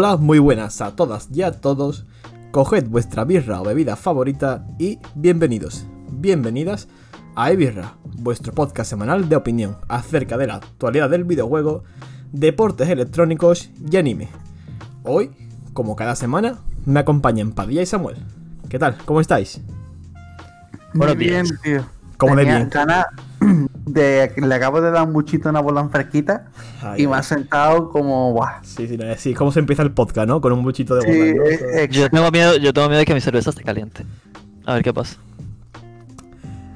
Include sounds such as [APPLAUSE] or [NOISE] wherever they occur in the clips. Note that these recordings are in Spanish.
Hola, muy buenas a todas y a todos. Coged vuestra birra o bebida favorita y bienvenidos, bienvenidas a Ebirra, vuestro podcast semanal de opinión acerca de la actualidad del videojuego, deportes electrónicos y anime. Hoy, como cada semana, me acompañan Padilla y Samuel. ¿Qué tal? ¿Cómo estáis? Muy bien, tío. ¿Cómo de Tenía bien? ganas [CLEARS THROAT] de le acabo de dar un buchito a una bola fresquita Ay, y me ha sentado como guau. Sí, sí, sí, ¿cómo se empieza el podcast, no? Con un buchito de Sí, bola, ¿no? eh, Yo tengo miedo, yo tengo miedo de que mi cerveza esté caliente. A ver qué pasa.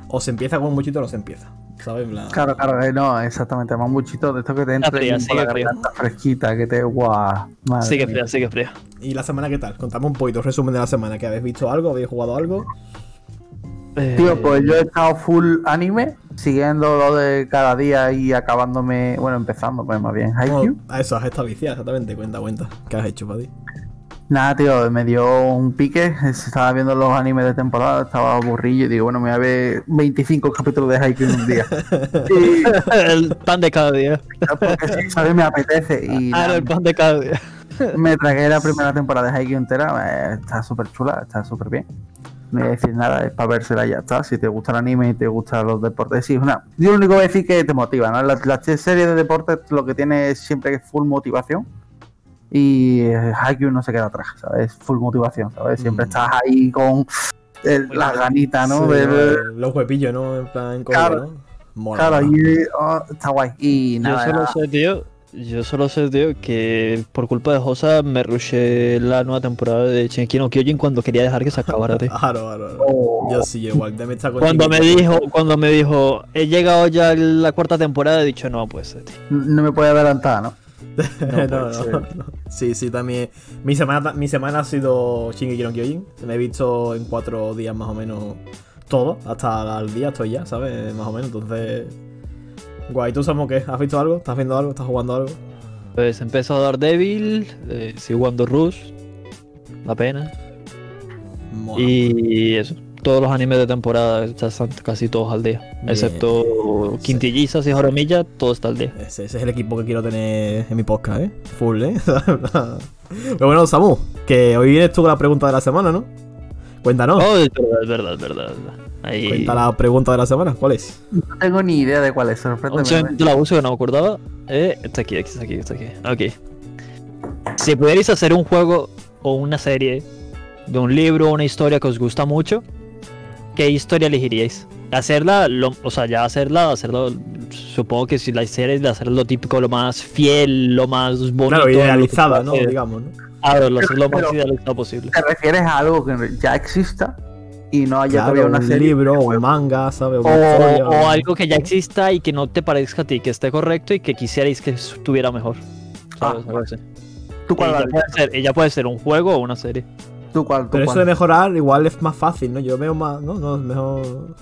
O se empieza con un buchito o no se empieza. ¿Sabes? Plan- claro, claro, eh, no, exactamente, más un buchito de esto que te entra fría, en sigue la garganta fresquita, que te guau. madre Sigue mía. fría, sigue fría. ¿Y la semana qué tal? Contame un poquito, resumen de la semana. ¿Que habéis visto algo? ¿Habéis jugado algo? Eh, Tío, pues yo he estado full anime, siguiendo lo de cada día y acabándome, bueno, empezando, pues más bien, Haikyuu. A eso has estado viciado, exactamente. Cuenta, cuenta. ¿Qué has hecho, Paddy? Nada, tío, me dio un pique. Estaba viendo los animes de temporada, estaba aburrido y digo, bueno, me voy a ver 25 capítulos de Haikyuu en un día. [LAUGHS] y el pan de cada día. porque sí, ¿sabes? Me apetece. Y Ah, nada, el pan de cada día. me tragué la primera temporada de Haikyuu entera. eh, Está súper chula, está súper bien. No voy a decir nada, es para vérsela y ya está. Si te gusta el anime y te gustan los deportes, sí, es una. Yo lo único que voy a decir que te motiva, ¿no? La, la serie de deportes lo que tiene es siempre es full motivación. Y Haikyuu no se queda atrás, ¿sabes? Full motivación, ¿sabes? Siempre Mm. estás ahí con el- la ganita, ¿no? Sí, De- de- Los huepillos, ¿no? En plan, en Claro. ¿no? Mola. claro, y oh, está guay. Y Yo nada, solo nada. sé, tío. Yo solo sé, tío, que por culpa de Josa me rushé la nueva temporada de Shingeki no Kyojin cuando quería dejar que se acabara, [LAUGHS] tío. Claro, claro, claro. Oh. Yo sí, igual. Te me está con Cuando me dijo, cuando me dijo, he llegado ya a la cuarta temporada, he dicho, no, pues, tío. no me puede adelantar, ¿no? [LAUGHS] no, no, no. Sí, sí, también. Mi semana, mi semana ha sido Shingeki no Kyojin. Me he visto en cuatro días más o menos todo. Hasta el día estoy ya, ¿sabes? Más o menos. Entonces. Guay, ¿tú, Samu, qué? ¿Has visto algo? ¿Estás viendo algo? ¿Estás jugando algo? Pues empezó a dar débil, eh, sigo jugando Rush, la pena. Mola. Y eso, todos los animes de temporada están casi todos al día. Bien. Excepto Quintillizas y Joromilla, todo está al día. Ese, ese es el equipo que quiero tener en mi podcast, ¿eh? Full, ¿eh? [LAUGHS] Pero bueno, Samu, que hoy vienes tú con la pregunta de la semana, ¿no? Cuéntanos. Oh, es verdad, es verdad, es verdad. Ahí. Cuenta la pregunta de la semana, ¿cuál es? No tengo ni idea de cuál es, sorpréndeme. segundo la uso que no me acordaba. Eh, está aquí, aquí, está aquí, está aquí. Ok. Si pudierais hacer un juego o una serie de un libro o una historia que os gusta mucho, ¿qué historia elegiríais? Hacerla, lo- o sea, ya hacerla, hacerlo, supongo que si la serie es de hacer lo típico, lo más fiel, lo más bonito. Claro, idealizada, ¿no? Digamos, ¿no? Claro, lo lo más Pero- idealizado posible. ¿Te refieres a algo que ya exista y no haya Claro, todavía una un serie? libro o un manga, ¿sabes? O, historia, o algo que ya exista y que no te parezca a ti, que esté correcto y que quisierais que estuviera mejor. ¿Sabes? Ah, así. ¿Tú cuál, Ella puede, ser, ella puede ser un juego o una serie. ¿Tú cuál? ¿Tú Pero eso de mejorar igual es más fácil, ¿no? Yo veo más, ¿no? No, es mejor...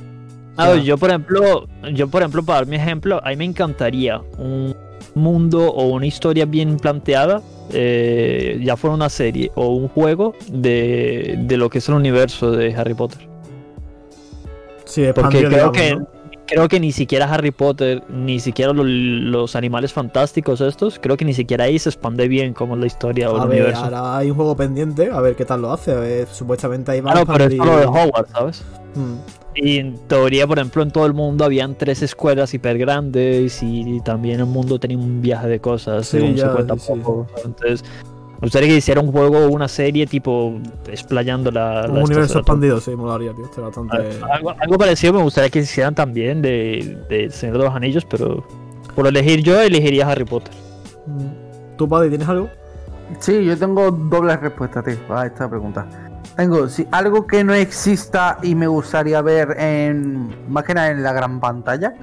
A ver, yo por ejemplo, yo por ejemplo, para dar mi ejemplo, a mí me encantaría un mundo o una historia bien planteada, eh, ya fuera una serie o un juego de, de lo que es el universo de Harry Potter. Sí, Porque creo digamos, que, ¿no? creo que ni siquiera Harry Potter, ni siquiera lo- los animales fantásticos estos, creo que ni siquiera ahí se expande bien como la historia o A el ver, universo. ahora hay un juego pendiente, a ver qué tal lo hace. A ver, supuestamente ahí va Claro, a pero es solo de Hogwarts, ¿sabes? Mm. Y en teoría, por ejemplo, en todo el mundo habían tres escuelas hiper grandes y también el mundo tenía un viaje de cosas, Sí, según ya, se cuenta sí, sí. poco. Entonces, me gustaría que hiciera un juego o una serie tipo explayando la... Un la universo expandido, sí, molaría, tío. Está bastante... Algo, algo parecido me gustaría que hicieran también de, de Señor de los Anillos, pero por elegir yo elegiría Harry Potter. Mm. ¿Tú, Paddy, tienes algo? Sí, yo tengo doble respuesta, tío, a esta pregunta. Tengo, si algo que no exista y me gustaría ver en, más que nada en la gran pantalla,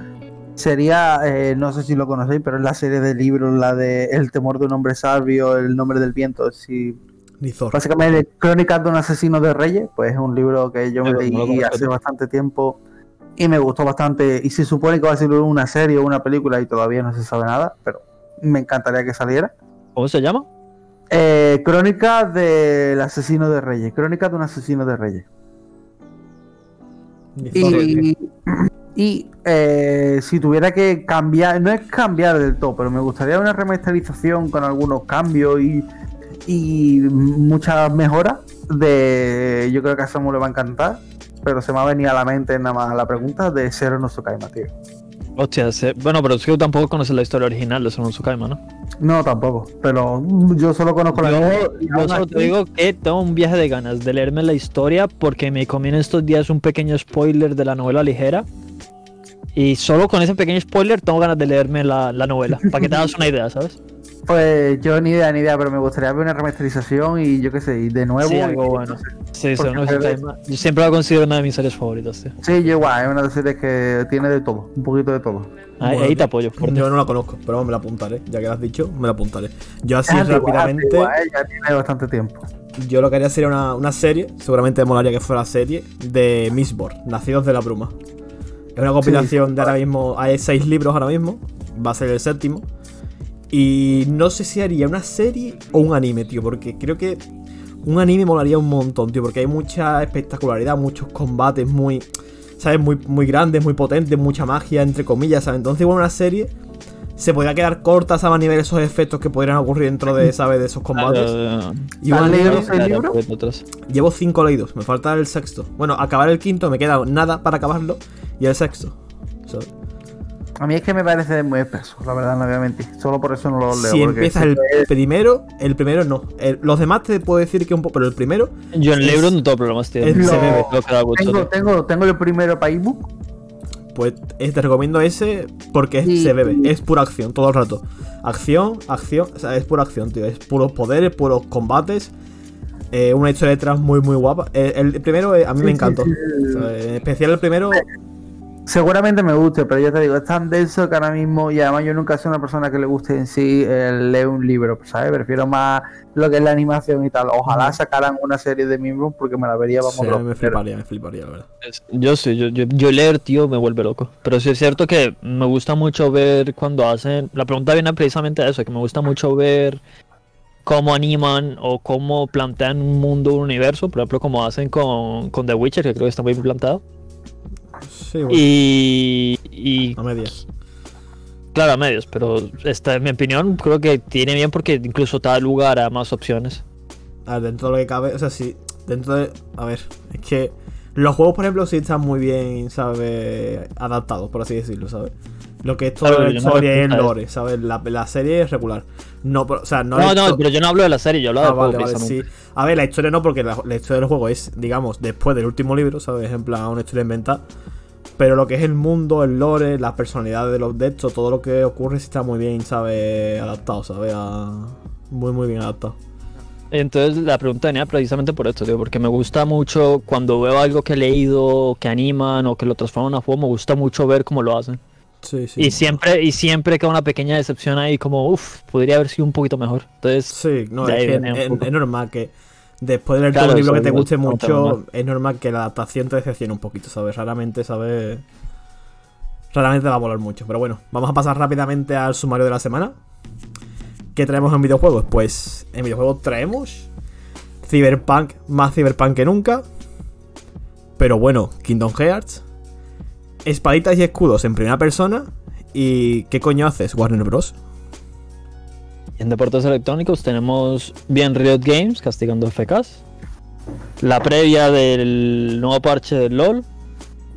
sería, eh, no sé si lo conocéis, pero es la serie de libros, la de El temor de un hombre sabio, El nombre del viento, si Ni Thor. Básicamente, Crónicas de un asesino de reyes, pues es un libro que yo me no leí hace bastante tiempo y me gustó bastante. Y se supone que va a ser una serie o una película y todavía no se sabe nada, pero me encantaría que saliera. ¿Cómo se llama? Eh, Crónicas del asesino de reyes. Crónicas de un asesino de reyes. Y, y eh, si tuviera que cambiar, no es cambiar del todo, pero me gustaría una remasterización con algunos cambios y, y muchas mejoras de. Yo creo que a Samu le va a encantar, pero se me ha venido a la mente nada más la pregunta de Zero no Tsukaima, tío. Hostia, se- bueno, pero tú tampoco conoces la historia original de Sonu Tsukaima, ¿no? No, tampoco, pero yo solo conozco la Yo, y yo aún solo te digo que tengo un viaje de ganas de leerme la historia porque me comí en estos días un pequeño spoiler de la novela ligera. Y solo con ese pequeño spoiler tengo ganas de leerme la, la novela, para que te hagas una idea, ¿sabes? Pues yo ni idea, ni idea, pero me gustaría ver una remasterización y yo qué sé, y de nuevo. Sí, algo bueno. Sí, ves- Tsukaima. Yo siempre lo considero una de mis series favoritas, tío. Sí, yo igual, es una de las series que tiene de todo, un poquito de todo. Ahí, Bueno, ahí te apoyo. fuerte. Yo no la conozco, pero me la apuntaré. Ya que lo has dicho, me la apuntaré. Yo así Es rápidamente, ¿eh? ya tiene bastante tiempo. yo lo que haría sería una, una serie, seguramente me molaría que fuera serie, de Mistborn, Nacidos de la Bruma. Es una compilación de ahora mismo, hay seis libros ahora mismo, va a ser el séptimo. Y no sé si haría una serie o un anime, tío, porque creo que un anime molaría un montón, tío, porque hay mucha espectacularidad, muchos combates muy, ¿sabes? Muy, muy grandes, muy potentes, mucha magia, entre comillas, ¿sabes? Entonces, igual una serie se podría quedar corta, ¿sabes? A nivel de esos efectos que podrían ocurrir dentro de, ¿sabes? De esos combates. Y pues, otros. Llevo cinco leídos, me falta el sexto. Bueno, acabar el quinto, me queda nada para acabarlo. Y el sexto. ¿sabes? A mí es que me parece muy espeso, la verdad, no voy a mentir. Solo por eso no lo leo. Si empiezas el es- primero, el primero no. El- los demás te puedo decir que un poco, pero el primero, Yo en Es- libros no tengo problemas, tío. es- Se gusto, tengo, tengo, tengo el primero para ebook. pues eh, te recomiendo ese porque Sí. se bebe. Es pura acción todo el rato. Acción, acción, o sea, es pura acción, tío. Es puros poderes, puros combates. eh, una historia detrás muy, muy guapa. Eh, el primero eh, a mí Sí, me sí, encantó. sí. O sea, en especial el primero. Seguramente me guste, pero yo te digo, es tan denso que ahora mismo, y además yo nunca soy una persona que le guste en sí el leer un libro, ¿sabes? Prefiero más lo que es la animación y tal. Ojalá sacaran una serie de mismos porque me la vería, vamos, sí, a mí me fliparía, me fliparía, la verdad. Yo sí, yo, yo, yo leer, tío, me vuelve loco. Pero sí es cierto que me gusta mucho ver cuando hacen. La pregunta viene precisamente a eso, que me gusta mucho ver cómo animan o cómo plantean un mundo, un universo. Por ejemplo, como hacen con, con The Witcher, que creo que está muy bien plantado. Sí, bueno, Y, y a medias. claro, a medios, pero esta, en mi opinión, creo que tiene bien porque incluso da lugar a más opciones. A ver, dentro de lo que cabe, o sea, sí, dentro de... A ver, es que los juegos, por ejemplo, sí están muy bien, ¿sabes? Adaptados, por así decirlo, ¿sabes? Lo que es toda Claro, la historia refiero a lore, ¿sabes? La, la serie es regular. No, pero- o sea, no... No, no, pero yo no hablo de la serie, yo hablo Ah, juego vale, vale, sí. A ver, la historia no, porque la, la historia del juego es, digamos, después del último libro, ¿sabes? En plan, una historia inventada. Pero lo que es el mundo, el lore, las personalidades de los de estos, todo lo que ocurre sí está muy bien, ¿sabes? Adaptado, ¿sabes? A- Muy, muy bien adaptado. Entonces la pregunta venía precisamente por esto, tío, porque me gusta mucho cuando veo algo que he leído, que animan o que lo transforman a juego, me gusta mucho ver cómo lo hacen. Sí, sí. Y siempre, y siempre queda una pequeña decepción ahí, como, uff, podría haber sido un poquito mejor. Entonces, Sí, no, De es, que normal que después de leer Claro, todo un libro que te guste mucho, es normal que la adaptación te decepcione un poquito, ¿sabes? Raramente, ¿sabes? Raramente te va a volar mucho. Pero bueno, vamos a pasar rápidamente al sumario de la semana. ¿Qué traemos en videojuegos? Pues en videojuegos traemos Cyberpunk, más Cyberpunk que nunca. Pero bueno, Kingdom Hearts. Espaditas y escudos en primera persona. ¿Y qué coño haces, Warner Bros? en deportes electrónicos tenemos bien Riot Games castigando FKs, la previa del nuevo parche del LOL,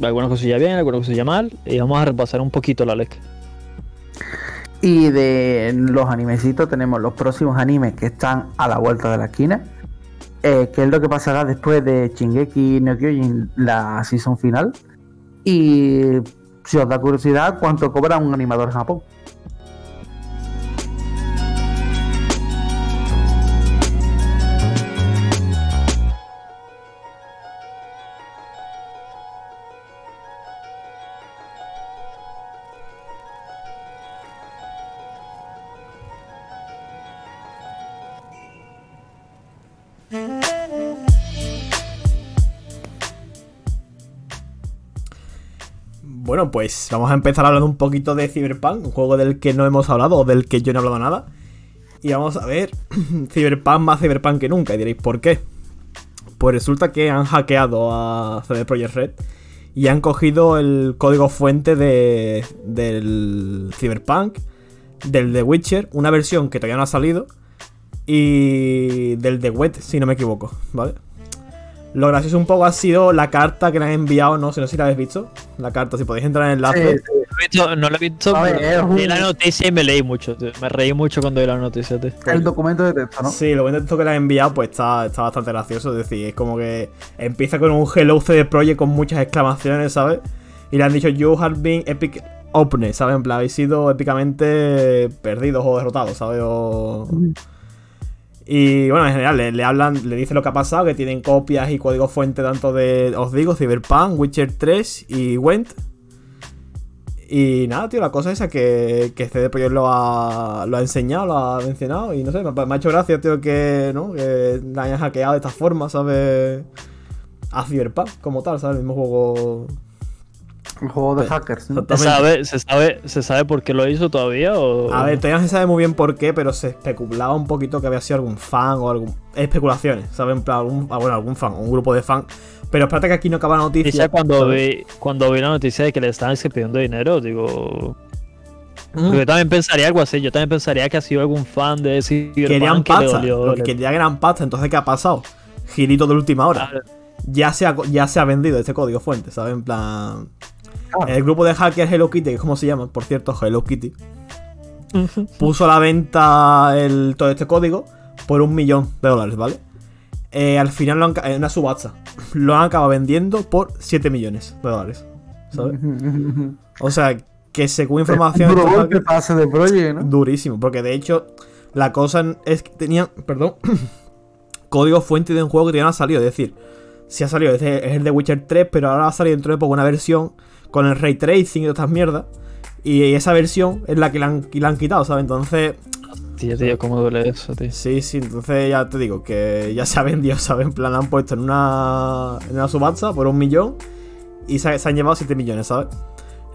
algunas cosillas bien, algunas cosillas mal, y vamos a repasar un poquito la LEC. Y de los animecitos tenemos los próximos animes que están a la vuelta de la esquina. Eh, que es lo que pasará después de Shingeki no Kyojin, la season final. Y si os da curiosidad, ¿cuánto cobra un animador en Japón? Bueno, pues vamos a empezar hablando un poquito de Cyberpunk, un juego del que no hemos hablado o del que yo no he hablado nada. Y vamos a ver [CLEARS THROAT] Cyberpunk más Cyberpunk que nunca. Y diréis, ¿por qué? Pues resulta que han hackeado a CD Projekt Red y han cogido el código fuente de, del Cyberpunk, del The Witcher, una versión que todavía no ha salido, y del de Wet, si no me equivoco, ¿vale? Lo gracioso un poco ha sido la carta que le han enviado, no sé, no sé si la habéis visto. La carta, si podéis entrar en el enlace. Sí, sí. No lo he visto, no pero un- vi la noticia y me leí mucho. tío. Me reí mucho cuando vi la noticia. tío. El documento de texto, ¿no? Sí, lo bueno de esto que le han enviado, pues está, está bastante gracioso. Es decir, es como que empieza con un Hello CD Project con muchas exclamaciones, ¿sabes? Y le han dicho, You have been epic opened, ¿sabes? En plan, habéis sido épicamente perdidos o derrotados, ¿sabes? O... Y bueno, en general, le, le hablan, le dicen lo que ha pasado, que tienen copias y código fuente tanto de, os digo, Cyberpunk, Witcher 3 y Went. Y nada, tío, la cosa esa que, que CD Projekt lo ha, lo ha enseñado, lo ha mencionado. Y no sé, me, me ha hecho gracia, tío, que, ¿no? que la hayan hackeado de esta forma, ¿sabes? A Cyberpunk, como tal, ¿sabes? El mismo juego. Un juego de hackers. ¿no? ¿Se sabe, se, sabe, ¿Se sabe por qué lo hizo todavía? O... A ver, todavía no se sabe muy bien por qué, pero se especulaba un poquito que había sido algún fan o algún. Especulaciones, ¿sabes? En plan, algún, ah, bueno, algún fan, un grupo de fan. Pero espérate que aquí no acaba la noticia. Cuando ¿sabes? vi, cuando vi la noticia de que le estaban es que pidiendo dinero, digo. Mm. Yo también pensaría algo así. Yo también pensaría que ha sido algún fan de Cyberpunk Querían que pasta. dolió- Lo que querían eran pasta. Entonces, ¿qué ha pasado? Girito de última hora. Ya se ha, ya se ha vendido este código fuente, ¿sabes? En plan. Ah. El grupo de hackers Hello Kitty, que es como se llama, por cierto, Hello Kitty, puso a la venta el, todo este código por un millón de dólares, ¿vale? Eh, al final lo han, en una subasta [LAUGHS] lo han acabado vendiendo por 7 millones de dólares, ¿sabes? O sea, que según información. Duro hackers- pase de Project, ¿no? Durísimo, porque de hecho la cosa es que tenían, [CLEARS THROAT] perdón, [CLEARS THROAT] código fuente de un juego que todavía no ha salido. Es decir, si ha salido, es, el de Witcher 3, pero ahora va a salir dentro de poco una versión con el ray tracing y todas estas mierdas. Y esa versión es la que le han, que le han quitado, ¿sabes? Entonces, Tío, tío, cómo duele eso, tío. sí, sí, entonces ya te digo que ya se ha vendido, [LAUGHS] ¿sabes? En plan, la han puesto en una, en una subasta por un millón y se, se han llevado 7 millones, ¿sabes?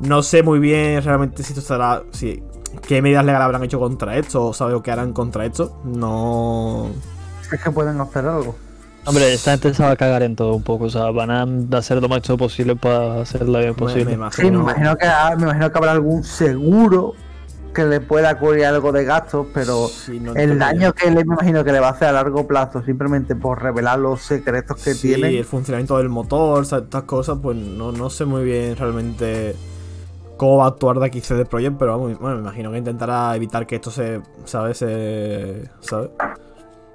No sé muy bien realmente si esto estará. Si, ¿Qué medidas legales habrán hecho contra esto? ¿O sabe o qué harán contra esto? No. Es que pueden hacer algo. Hombre, esta gente se va a cagar en todo un poco. O sea, van a hacer lo máximo posible para hacerla bien Me, me posible. Sí, me imagino. que, me imagino que habrá algún seguro que le pueda cubrir algo de gastos, pero Sí, no el daño que le me imagino que le va a hacer a largo plazo simplemente por revelar los secretos que Sí, tiene. el funcionamiento del motor, ¿sabes? estas cosas, pues no, no sé muy bien realmente cómo va a actuar de aquí CD Projekt, pero vamos, bueno, me imagino que intentará evitar que esto se, ¿sabes? Se, ¿sabes?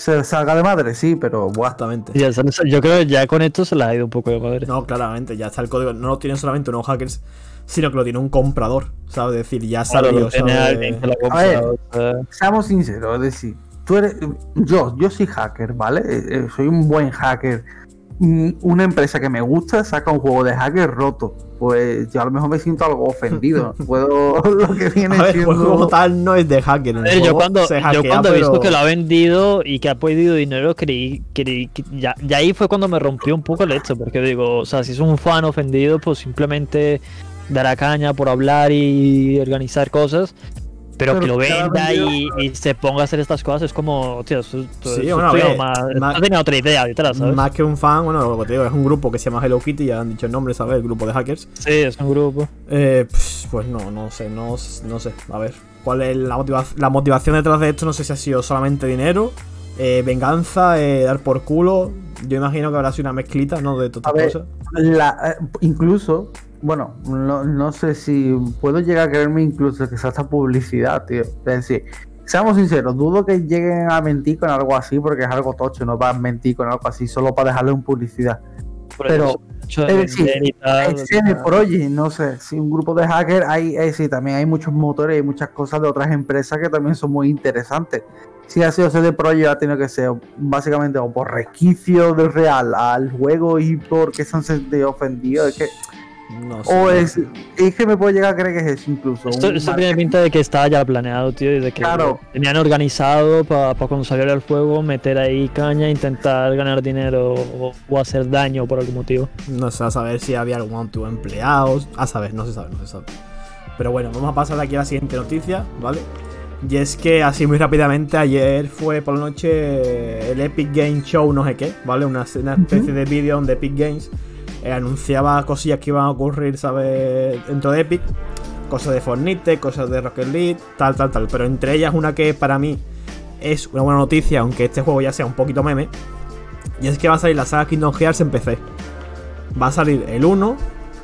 Se salga de madre, sí, pero buah. Exactamente. Ya yo creo que ya con esto se les ha ido un poco de madre. No, claramente, ya está el código. No lo tienen solamente unos hackers, sino que lo tiene un comprador, ¿sabes? Es decir, ya Claro, lo tiene ¿sabes? alguien que lo A ver. compra. o sea, Seamos sinceros, es decir, tú eres. Yo, yo soy hacker, ¿vale? Eh, eh, soy un buen hacker. Mm, Una empresa que me gusta saca un juego de hacker roto. Pues yo a lo mejor me siento algo ofendido. [LAUGHS] Puedo [LAUGHS] lo que viene A ver, el siendo. como tal no es de hacker. el ver, yo juego cuando, se yo hackea, cuando he visto pero- que lo ha vendido y que ha pedido dinero, creí, creí que ya, ya ahí fue cuando me rompió un poco el hecho, porque digo, o sea, si es un fan ofendido, pues simplemente dará caña por hablar y organizar cosas, pero, Pero que lo venda y, se ponga a hacer estas cosas es como, tío, Sí, eso bueno, tío, ver, más, más- no tenía otra idea detrás, ¿sabes? Más que un fan, bueno, lo que te digo, es un grupo que se llama Hello Kitty, ya han dicho el nombre, ¿sabes? El grupo de hackers. Sí, es un grupo. Eh, pf, pues no, no sé, no, no sé. A ver, ¿cuál es la, motiva- la motivación detrás de esto? No sé si ha sido solamente dinero, eh, venganza, eh, dar por culo. Yo imagino que habrá sido una mezclita, ¿no? De todas estas cosas. La, eh, incluso, bueno, no, no sé si puedo llegar a creerme incluso que sea esta publicidad, tío. Es decir, seamos sinceros, dudo que lleguen a mentir con algo así porque es algo tocho, no van a mentir con algo así solo para dejarle en publicidad. Por Pero, eso, de es decir, Es CD Projekt, no sé, si un grupo de hackers hay, eh, sí, también hay muchos motores y muchas cosas de otras empresas que también son muy interesantes. Si ha sido CD Projekt ha tenido que ser básicamente o por resquicio del real al juego y porque se han sentido ofendidos, es que No sé. o es, es que me puedo llegar a creer que es eso incluso. Esto, un esto tiene pinta de que estaba ya planeado, tío, y de que Claro. tenían organizado para cuando saliera el juego meter ahí caña, intentar ganar dinero o, o hacer daño por algún motivo. No sé, a saber si había algún antiguo empleado. A saber, no se sabe, no se sabe. Pero bueno, vamos a pasar de aquí a la siguiente noticia, ¿vale? Y es que así muy rápidamente, ayer fue por la noche el Epic Game Show, no sé qué, ¿vale? Una, una especie de vídeo donde Epic Games eh, anunciaba cosillas que iban a ocurrir, ¿sabes? Dentro de Epic. Cosas de Fortnite, cosas de Rocket League, tal, tal, tal. Pero entre ellas una que para mí es una buena noticia, aunque este juego ya sea un poquito meme. Y es que va a salir la saga Kingdom Hearts en PC. Va a salir el 1,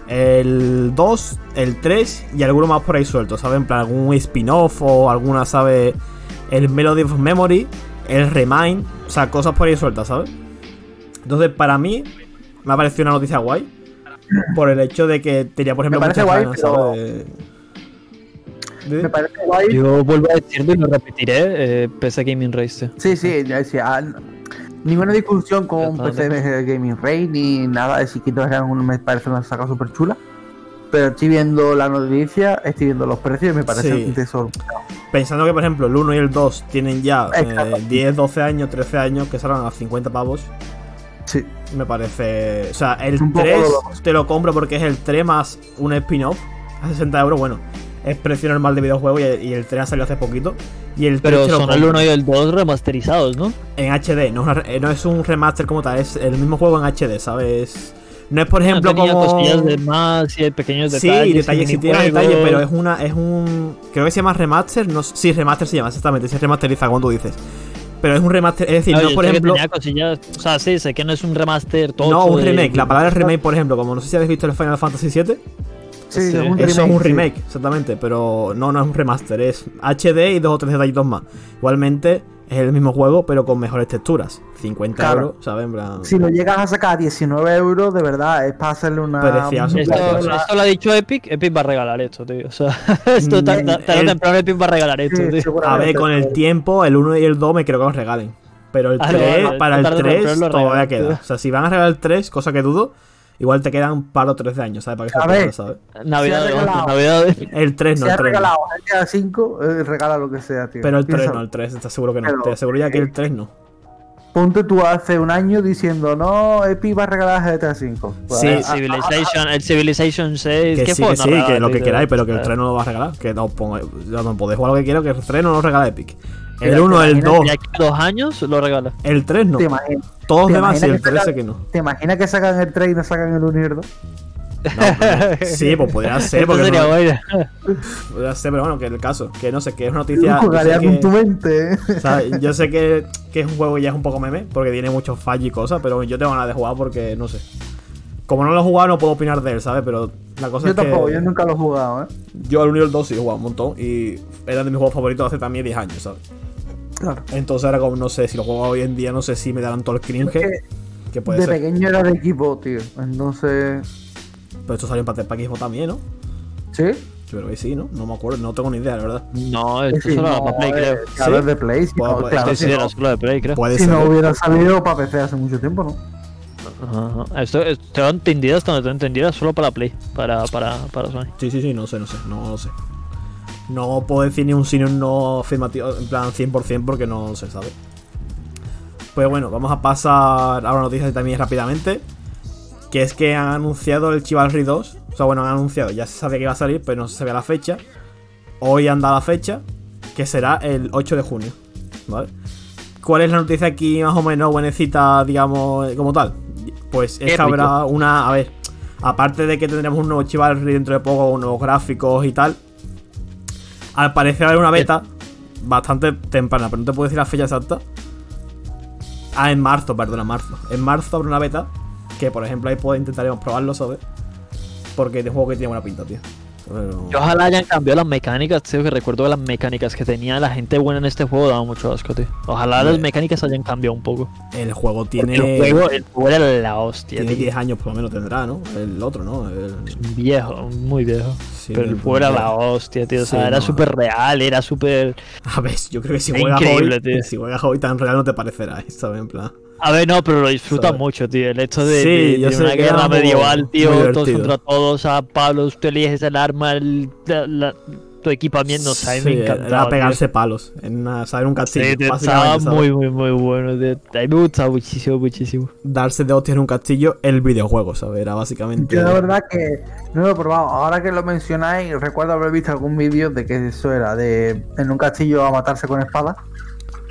el 2, el 3 y alguno más por ahí suelto, ¿sabes? En plan, algún spin-off o alguna, ¿sabes? El Melody of Memory, el Remind, o sea, cosas por ahí sueltas, ¿sabes? Entonces, para mí, me ha parecido una noticia guay. Por el hecho de que tenía, por ejemplo, Me parece muchas guay, ganas, pero- Me parece guay. Yo vuelvo a decirlo y lo repetiré, eh, PC Gaming Race. Sí, sí, ya decía. ah, Ninguna discusión con un PC Gaming Ray ni nada de si Kingdom Hearts me parece una saga súper chula. Pero estoy viendo la noticia, estoy viendo los precios y me parece Sí. un tesoro. Pensando que, por ejemplo, el 1 y el 2 tienen ya eh, Exacto. 10, 12 años, 13 años, que salgan a 50 pavos, Sí. me parece. O sea, el Es un poco 3 doloroso. te lo compro porque es el 3 más un spin-off a 60 euros. Bueno, es precio normal de videojuego y el, y el 3 ha salido hace poquito. Y el 3 Pero te lo son el compro 1 y el 2 remasterizados, ¿no? en HD, no, eh, no es un remaster como tal, es el mismo juego en HD, ¿sabes? No es, por ejemplo, tenía como. de más y hay pequeños Sí, detalles. detalles, y sí tiene detalles, pero es una, es un. Creo que se llama remaster. No, sí, remaster se llama, exactamente. Se remasteriza como tú dices. Pero es un remaster, es decir, Oye, no por sé que ejemplo. cosillas, o sea, sí, sé que no es un remaster todo. No, un remake. La palabra es remake, por ejemplo, como no sé si habéis visto el Final Fantasy VII. Sí, Sí. es un Eso es un sí. remake, exactamente. Pero no, no es un remaster, es HD y dos o tres detallitos más. Igualmente, es el mismo juego, pero con mejores texturas. 50 Claro. euros, ¿sabes? En plan- Si lo llegas a sacar a 19 euros, de verdad, es para hacerle una. Precioso, Esto, Precioso. esto lo ha dicho Epic, Epic va a regalar esto, tío. O sea, [LAUGHS] esto tarde Mm, tarde o el- temprano Epic va a regalar esto, Sí, tío. A ver, con el pero- tiempo, el 1 y el 2 me creo que los regalen. Pero el Ah, 3, no, no, para el tarde o 3 temprano lo todavía queda. O sea, si van a regalar el 3, cosa que dudo, igual te quedan un par o tres de años, ¿sabes? Para que se A ver. ¿sabes? Navidad Se regalado. Navidad de... El 3 no, Si el has 3 no. regalado GTA 5, eh, regala lo que sea, tío. Pero el 3 no, el 3, ¿estás seguro que no? Pero- Te aseguro ya que el 3 no. Ponte tú hace un año diciendo, no, Epic va a regalar GTA 5. Sí, Ah, sí, Civilization, el Civilization 6, Que ¿qué sí, que sí, No que lo que queráis, pero que el Eh, 3 no lo va a regalar. Que no ponga, ya no podéis jugar lo que quiero, que el 3 no lo regala Epic. El Mira, 1, te el imaginas 2, De aquí a dos años lo regala. el 3 no. ¿Te imaginas, Todos demás imaginas el que 3 sé sacan- que no. ¿Te imaginas que sacan el 3 y no sacan el 1 y el 2? No, pero- sí, pues podría [LAUGHS] ser, porque sería no- bueno. [LAUGHS] podría ser, pero bueno, que el caso, que no sé, que es una noticia. yo Jugaría con que- tu mente. ¿eh? O sea, yo sé que, que es un juego que ya es un poco meme, porque tiene muchos fallos y cosas, pero yo tengo ganas de jugar porque, no sé. Como no lo he jugado, no puedo opinar de él, ¿sabes? Pero la cosa Yo es tampoco, que yo nunca lo he jugado, ¿eh? yo al 1 y el 2 sí he jugado un montón y era de mis juegos favoritos hace también 10 años, ¿sabes? Claro. Entonces ahora como no sé, si lo juego hoy en día, no sé si me darán todo el cringe que que puede de ser. pequeño era de equipo, tío. Entonces. Pero esto salió en para para Xbox también, ¿no? ¿Sí? Yo creo que sí, ¿no? No me acuerdo, no tengo ni idea, la verdad. No, esto Sí, solo era no, para Play, eh, creo. Claro, ¿Sí? es de Play. Si Pues- no, pues, claro, Sí, si sí, no- era solo de Play, creo. Puede si ser. no hubiera salido para PC hace mucho tiempo, ¿no? Ajá, ajá. Esto, esto tengo entendido, hasta donde tengo entendido, era solo para Play, para, para, para Sony. Sí, sí, sí, no sé, no sé, no lo sé. No puedo decir ni un sí ni un no afirmativo, en plan 100% porque no se sabe. Pues bueno, vamos a pasar a una noticia también rápidamente. Que es que han anunciado el Chivalry 2. O sea, bueno, han anunciado, ya se sabía que iba a salir, pero no se sabía la fecha. Hoy han dado la fecha, que será el 8 de junio. ¿Vale? ¿Cuál es la noticia aquí más o menos buenecita, digamos, como tal? Pues es Qué que rico. habrá una. A ver, aparte de que tendremos un nuevo Chivalry dentro de poco, nuevos gráficos y tal. Al parecer habrá una beta bastante temprana, pero no te puedo decir la fecha exacta. Ah, en marzo, perdona, marzo. En marzo habrá una beta que, por ejemplo, ahí intentaremos probarlo, ¿sabes? Porque es un juego que tiene buena pinta, tío. Pero- Y ojalá hayan cambiado las mecánicas, tío, que recuerdo que las mecánicas que tenía la gente buena en este juego daban mucho asco, tío. Ojalá las Hombre. mecánicas hayan cambiado un poco. El juego tiene. El juego, el juego era la hostia, tiene tío. 10 años por lo menos tendrá, ¿no? El otro, ¿no? El- Viejo, muy viejo. sí, Pero el juego era la hostia, tío. O sea, Sí, era no. súper real, era súper. A ver, yo creo que si juegas hoy, tío. si juegas hoy tan real no te parecerá, ¿sabes? En plan. A ver, no, pero lo disfrutas ¿Sabes? mucho, tío. El hecho de, Sí, de- una guerra medieval, tío, todos contra todos. A Pablo, tú eliges el arma, el, la- la- tu equipamiento, o sea, Sí, me encantaba. Era tío. pegarse palos en una, ¿sabes? En un castillo. Sí, estaba muy, muy, muy bueno. tío. A mí me gustaba muchísimo, muchísimo. Darse de hostias en un castillo, el videojuego, ¿sabes? Era básicamente. Yo la verdad que no lo he probado. Ahora que lo mencionáis, recuerdo haber visto algún vídeo de que eso era de en un castillo a matarse con espada.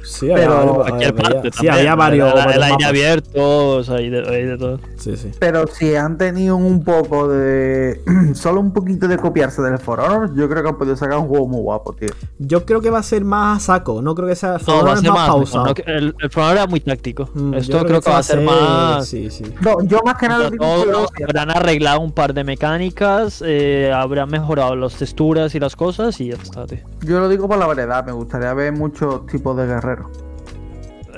Sí, Pero había- Cualquier había- parte sí, también, había varios. El, el aire abierto, o sea, hay de, hay de todo. Sí, sí. Pero si han tenido un poco de. [CLEARS THROAT] Solo un poquito de copiarse del For Honor, yo creo que han podido sacar un juego muy guapo, tío. Yo creo que va a ser más a saco. No creo que sea. For No, va a ser más más. pausado. no, el, el era muy táctico. Mm, Esto creo que va a ser más. Sí, sí. No, yo más que nada la- habrán arreglado un par de mecánicas, eh, habrán mejorado las texturas y las cosas y ya está, tío. Yo lo digo por la variedad, me gustaría ver muchos tipos de guerreros.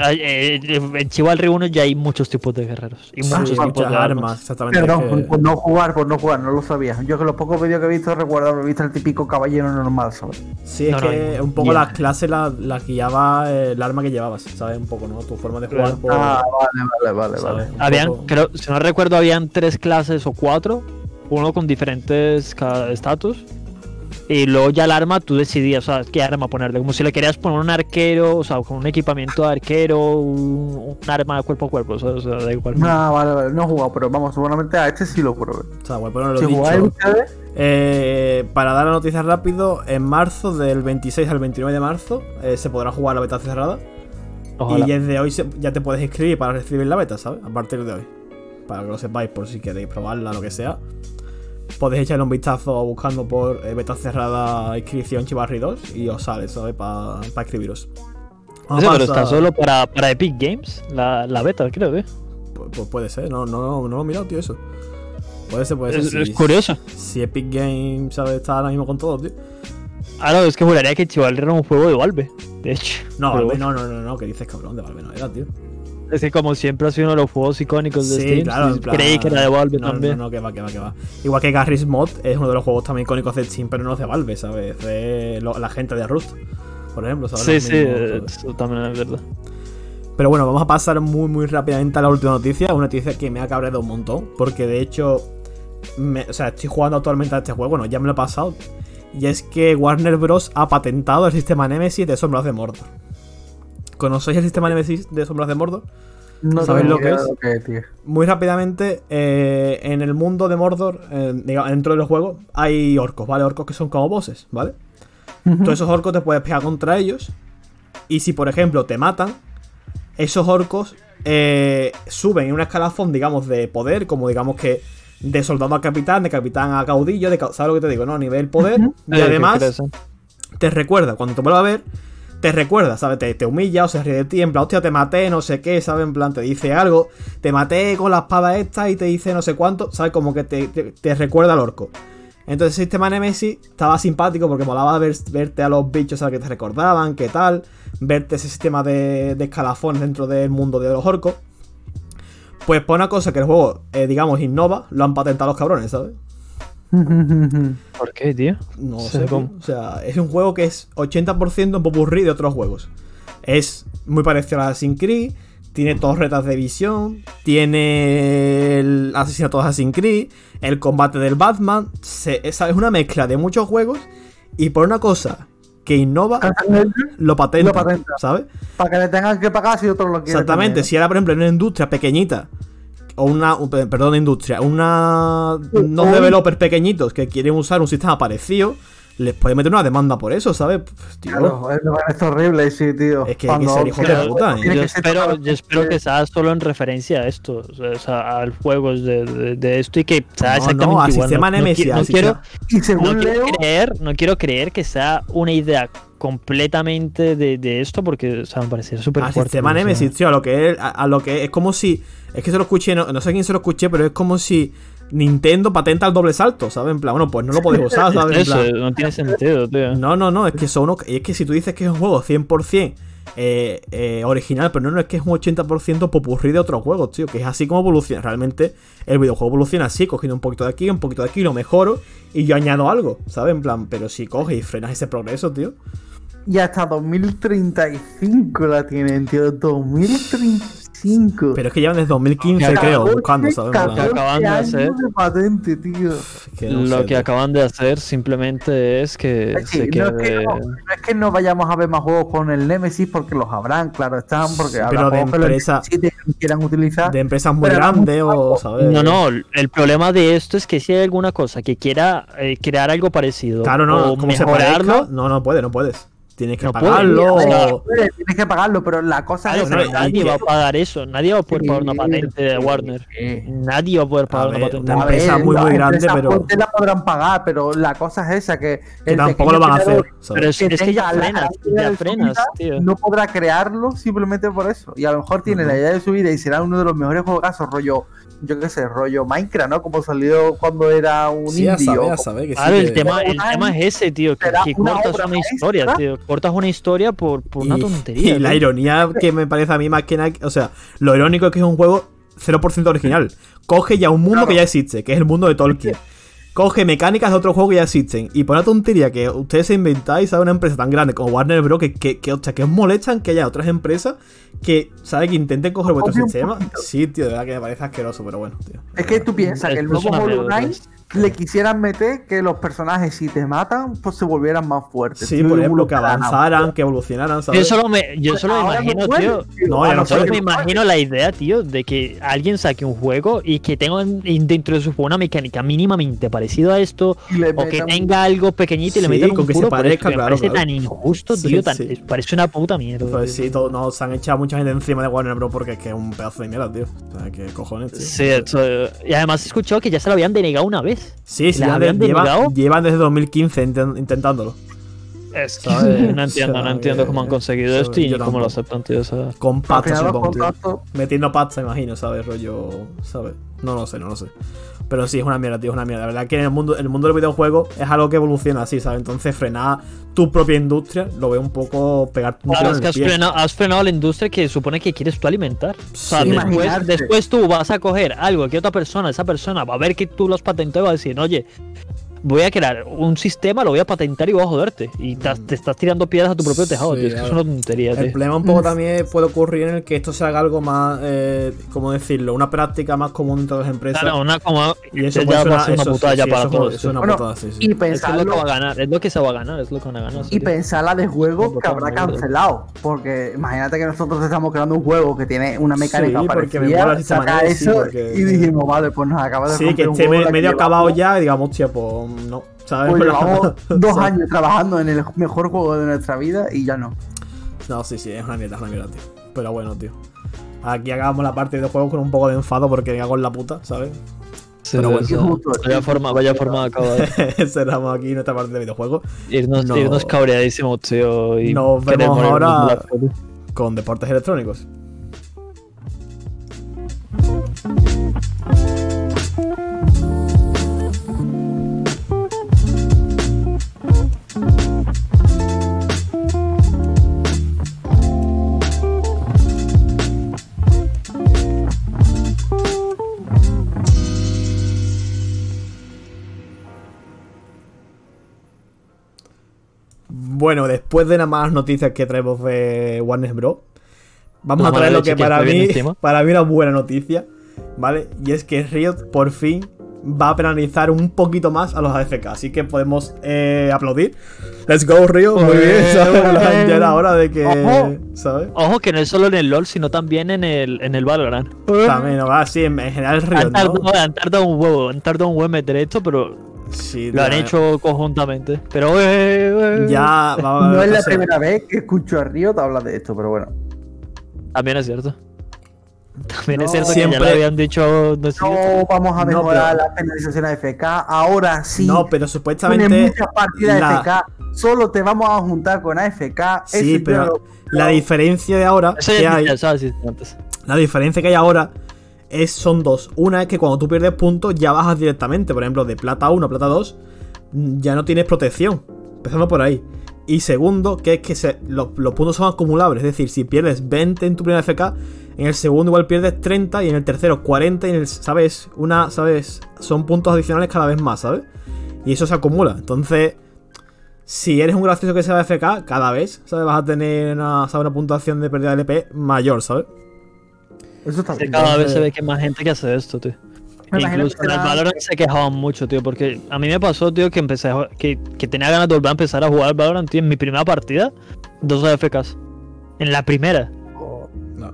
Ay, eh, en Chivalry 1 ya hay muchos tipos de guerreros y Sí, muchos tipos de armas, armas. exactamente. Perdón, que- por no jugar, por no jugar, no lo sabía. Yo que los pocos vídeos que he visto recuerdo haber visto el típico caballero normal, ¿sabes? Sí, es No, que no, un poco las clases las las guiaba eh, el arma que llevabas, ¿sabes? Un poco, ¿no? Tu forma de jugar. por- Ah, vale, vale, vale, ¿sabes? vale. Habían, poco- creo, si no recuerdo, habían tres clases o cuatro, uno con diferentes ca- estatus. Y luego ya el arma tú decidías, o sea, qué arma ponerle. Como si le querías poner un arquero, o sea, con un equipamiento de arquero, un, un arma cuerpo a cuerpo, o sea, o sea, da igual. Ah, vale, vale, no he jugado, pero vamos, seguramente a este sí lo probé. O sea, bueno, bueno, lo Si ustedes, Eh, para dar la noticia rápido, en marzo, del 26 al 29 de marzo, eh, se podrá jugar la beta cerrada. Ojalá. Y desde hoy se- ya te puedes inscribir para recibir la beta, ¿sabes? A partir de hoy. Para que lo sepáis, por si queréis probarla, lo que sea. Podéis echarle un vistazo buscando por eh, beta cerrada inscripción Chivarri 2 y os sale, ¿sabes? Para escribiros. Vamos a pero está solo para, para Epic Games, la, la beta, creo, ¿eh? Pu- Pues, puede ser, no, no, no lo he mirado, tío, eso. Puede ser, puede ser. Es, si- es curioso. Si Epic Games, ¿sabes? Está ahora mismo con todo, tío. Ah, no, es que juraría que Chivalry era un juego de Valve, de hecho. No, Valve, no, no, no, no, que dices cabrón, de Valve no era, tío. Es que como siempre ha sido uno de los juegos icónicos de Sí, Steam, claro, sí, en plan- creí que era de Valve no, también. No, no, que va, que va, que va. Igual que Garry's Mod es uno de los juegos también icónicos de Steam, pero no es de Valve, ¿sabes? Es de lo- la gente de Rust, por ejemplo, ¿sabes? Sí, sí, mismos, eh, ¿sabes? eso también es verdad. Pero bueno, vamos a pasar muy, muy rápidamente a la última noticia. Una noticia que me ha cabreado un montón, porque de hecho, me- o sea, estoy jugando actualmente a este juego, bueno, ya me lo he pasado. Y es que Warner Bros. ha patentado el sistema Nemesis de Sombras de Mordor. ¿Conocéis el sistema Nemesis de Sombras de Mordor? no ¿Sabes tengo lo que es? de lo que es, tío. Muy rápidamente, eh, en el mundo de Mordor, eh, digamos, dentro del juego, hay orcos, ¿vale? Orcos que son como bosses, ¿vale? Todos esos orcos te puedes pegar contra ellos. Y si, por ejemplo, te matan, esos orcos eh, suben en un escalafón, digamos, de poder, como digamos que de soldado a capitán, de capitán a caudillo, de, ca- ¿sabes lo que te digo? ¿No? A nivel poder. Y además, te recuerda, cuando te vuelva a ver, te recuerda, ¿sabes? Te, humilla o se ríe de ti, en plan, hostia, te maté, no sé qué, ¿sabes? En plan, te dice algo, te maté con la espada esta y te dice no sé cuánto, ¿sabes? Como que te, recuerda al orco. Entonces el sistema Nemesis estaba simpático porque molaba ver- verte a los bichos ¿sabes? que te recordaban, qué tal, verte ese sistema de, de escalafones dentro del mundo de los orcos. Pues por una cosa que el juego, eh, digamos, innova, lo han patentado los cabrones, ¿sabes? [LAUGHS] ¿Por qué, tío? No sé, ¿cómo? O sea, es un juego que es 80% un popurrí de otros juegos. Es muy parecido a Assassin's Creed, tiene torretas de visión, tiene el asesinato de Assassin's Creed, el combate del Batman. Se, es, es una mezcla de muchos juegos y por una cosa que innova, lo patenta, Lo patenta. ¿sabes? Para que le tengan que pagar si otros lo quieren. Exactamente, si ahora, por ejemplo, en una industria pequeñita, o una, un- perdón, industria, una, unos un- developers pequeñitos que quieren usar un sistema parecido, les puede meter una demanda por eso, ¿sabes? Pues, tío, Claro, es, horrible, sí, tío. Es que hay que ser hijo de puta, ¿eh? Yo ser espero, yo espero que sea solo en referencia a esto, o sea, al juego de, de- de esto y que sea No, exactamente no, al igual. sistema no, no Nemesis, no quiero, Y no según quiero Leo, creer, no quiero creer que sea una idea completamente de, de esto porque o sea, me parece súper Al fuerte. sistema. Nemesis, tío, a lo que es, a, a lo que es como si. Es que se lo escuché, no, no sé quién se lo escuché, pero es como si Nintendo patenta el doble salto, ¿sabes? En plan, bueno, pues no lo podéis usar, ¿sabes? En Eso, plan, no tiene sentido, tío. No, no, no, es que son unos- es que si tú dices que es un juego 100% eh, eh, original, pero no, no es que es un 80% popurrí de otros juegos, tío, que es así como evoluciona. Realmente el videojuego evoluciona así, cogiendo un poquito de aquí, un poquito de aquí, lo mejoro y yo añado algo, ¿sabes? En plan, pero si coges y frenas ese progreso, tío. y hasta 2035 la tienen, tío. 2035. Pero es que llevan desde 2015, Catorce, creo, buscando, ¿sabes? Plan, 14 acaban de hacer. de patente, tío. es que no Lo sé, que tío. acaban de hacer simplemente es que Sí, se no, es que no, no es que no vayamos a ver más juegos con el Nemesis porque los habrán, claro están, porque pero de que quieran utilizar. De empresas muy grandes o. ¿sabes? No, no, el problema de esto es que si hay alguna cosa que quiera eh, crear algo parecido Claro, no, o mejorarlo, parezca, no, no puede, no puedes. Tienes que No pagarlo. o- Puede, Tienes que pagarlo, pero la cosa Claro, es pero no, nadie va a pagar eso. Nadie va a poder pagar una patente de Warner. Nadie va a poder A pagar una ver, patente. una A empresa ver, muy, muy grande, pero- la podrán pagar, pero la cosa es esa, que, que el tampoco lo van a hacer. Pero es, que es que ya frenas, ya frenas, tío. no podrá crearlo simplemente por eso. Y a lo mejor tiene la idea de su vida y será uno de los mejores juegazos, rollo, yo qué sé, rollo Minecraft, ¿no? Como salió cuando era un Sí, ya indie. sabes, o ya como- sabes que sí. Claro, el tema, el Una- tema es ese, tío, que, será que una cortas una historia, tío. Cortas una historia por, por una y, tontería. y la ironía que me parece a mí más que nada, o sea, lo irónico es que es un juego 0% original. Coge ya un mundo Claro. que ya existe, que es el mundo de Tolkien. Coge mecánicas de otro juego que ya existen. Y por una tontería que ustedes se inventáis a una empresa tan grande como Warner Bros. que, que, que, que os molestan que haya otras empresas que, ¿sabes? Que intenten coger vuestro un sistema. Sí, tío, de verdad que me parece asqueroso, pero bueno, tío. Es que tú piensas que el nuevo Hollow Knight le quisieran meter que los personajes, si te matan, pues se volvieran más fuertes. Sí, No por ejemplo, que avanzaran, que evolucionaran, Yo ¿sabes? solo me, yo Pues solo me imagino, tío. No, no Solo me imagino la idea, tío, de que alguien saque un juego y que tenga dentro de su juego una mecánica mínimamente parecida a esto, o que tenga algo pequeñito y le metan con un que se parezca, esto, me claro, parece claro. tan injusto, Sí, tío, tan- sí. parece una puta mierda. Pues tío. sí, todo, nos han echado mucha gente encima de Warner Bros. porque es que es un pedazo de mierda, tío. O sea, que cojones, tío. Sí, eso, y además he escuchado que ya se lo habían denegado una vez. Sí, sí, ¿La ya habían de- llevan, desde 2015 inten- intentándolo. Es que [LAUGHS] no entiendo, no entiendo cómo han que- conseguido esto y cómo tampoco. lo aceptan, tío. sea. Con pasta, supongo, Metiendo pasta, imagino, ¿sabes? Rollo, ¿sabes? No lo sé, no lo sé. Pero sí, es una mierda, tío, es una mierda. La verdad que en el mundo, el mundo del videojuego es algo que evoluciona así, ¿sabes? Entonces frenar tu propia industria lo veo un poco pegarte un Claro, es que has frenado, has frenado la industria que supone que quieres tú alimentar. O sea, Sí. después, después tú vas a coger algo que otra persona, esa persona va a ver que tú lo has patentado y va a decir, oye, voy a crear un sistema, lo voy a patentar y voy a joderte. Y te, te estás tirando piedras a tu propio tejado, Sí, tío. Es que es una tontería, El tío. problema un poco también puede ocurrir en el que esto se haga algo más, eh, ¿cómo decirlo? Una práctica más común entre las empresas. Claro, una como. y eso ya va a una, ser una putada sí, ya sí, para todos. eso es tío. una Bueno, putada, sí, sí. Y que es lo que va a ganar, es lo que se va a ganar, es lo que van a ganar. y tío. pensarla de juegos No, que habrá cancelado. Porque imagínate que nosotros estamos creando un juego que tiene una mecánica Sí, porque me parecida, mola el saca sí, eso porque- y dijimos, vale, pues nos acaba de Sí, que esté juego medio acabado ya y digamos, hostia, pues no. ¿Sabes? Pues llevamos [LAUGHS] dos ¿sabes? años trabajando en el mejor juego de nuestra vida y ya no. No, sí, sí, es una mierda, es una mierda, tío. Pero bueno, tío. Aquí acabamos la parte de juego con un poco de enfado porque me cago en la puta, ¿sabes? Sí, pero bueno. vaya forma, vaya forma de acabar. [LAUGHS] Cerramos aquí nuestra parte de videojuegos Irnos, No. irnos cabreadísimos, tío. Y Nos vemos ahora- con deportes electrónicos. Bueno, después de nada más noticias que traemos de Warner Bros. Vamos La a traer lo que para mí, para mí una buena noticia, ¿vale? Y es que Riot por fin va a penalizar un poquito más a los AFK, así que podemos eh, aplaudir. Let's go, Riot, muy bien, ¿sabes? pues. Ya era hora de que, Ojo. ¿sabes? Ojo que no es solo en el LoL, sino también en el, en el Valorant. También, ¿no? sí, en, en general Riot, Han tardado, ¿no? han tardado un huevo, han tardado un huevo en meter esto, pero Sí, lo han ya- hecho conjuntamente. Pero eh, eh, Ya, va- No es la primera vez que escucho a Riot hablar de esto, pero bueno. También es cierto. También es No, cierto que ya siempre- lo habían dicho. No sé, No vamos a No, mejorar pero- las penalizaciones FK. Ahora sí. No, pero supuestamente muchas partidas la- FK. Solo te vamos a juntar con AFK. Sí, pero la diferencia de ahora Eso que ya hay, si antes. la diferencia que hay ahora es son dos. Una es que cuando tú pierdes puntos ya bajas directamente, por ejemplo, de plata 1 a plata 2 mm, ya no tienes protección. Empezando por ahí. Y segundo, que es que se- los, puntos son acumulables, es decir, si pierdes 20 en tu primera FK, en el segundo igual pierdes 30 y en el tercero 40 y en el, ¿sabes? Una, ¿sabes? Son puntos adicionales cada vez más, ¿sabes? Y eso se acumula. Entonces, si eres un gracioso que sea FK, cada vez, ¿sabes? Vas a tener una, ¿sabes? una puntuación de pérdida de LP mayor, ¿sabes? Eso está Que bien. cada vez se ve que hay más gente que hace esto, tío. Me Incluso que en el Valorant se quejaban mucho, tío, porque a mí me pasó, tío, que empecé a jugar- que, que tenía ganas de volver a empezar a jugar al Valorant, tío, en mi primera partida, dos AFKs. En la primera. No.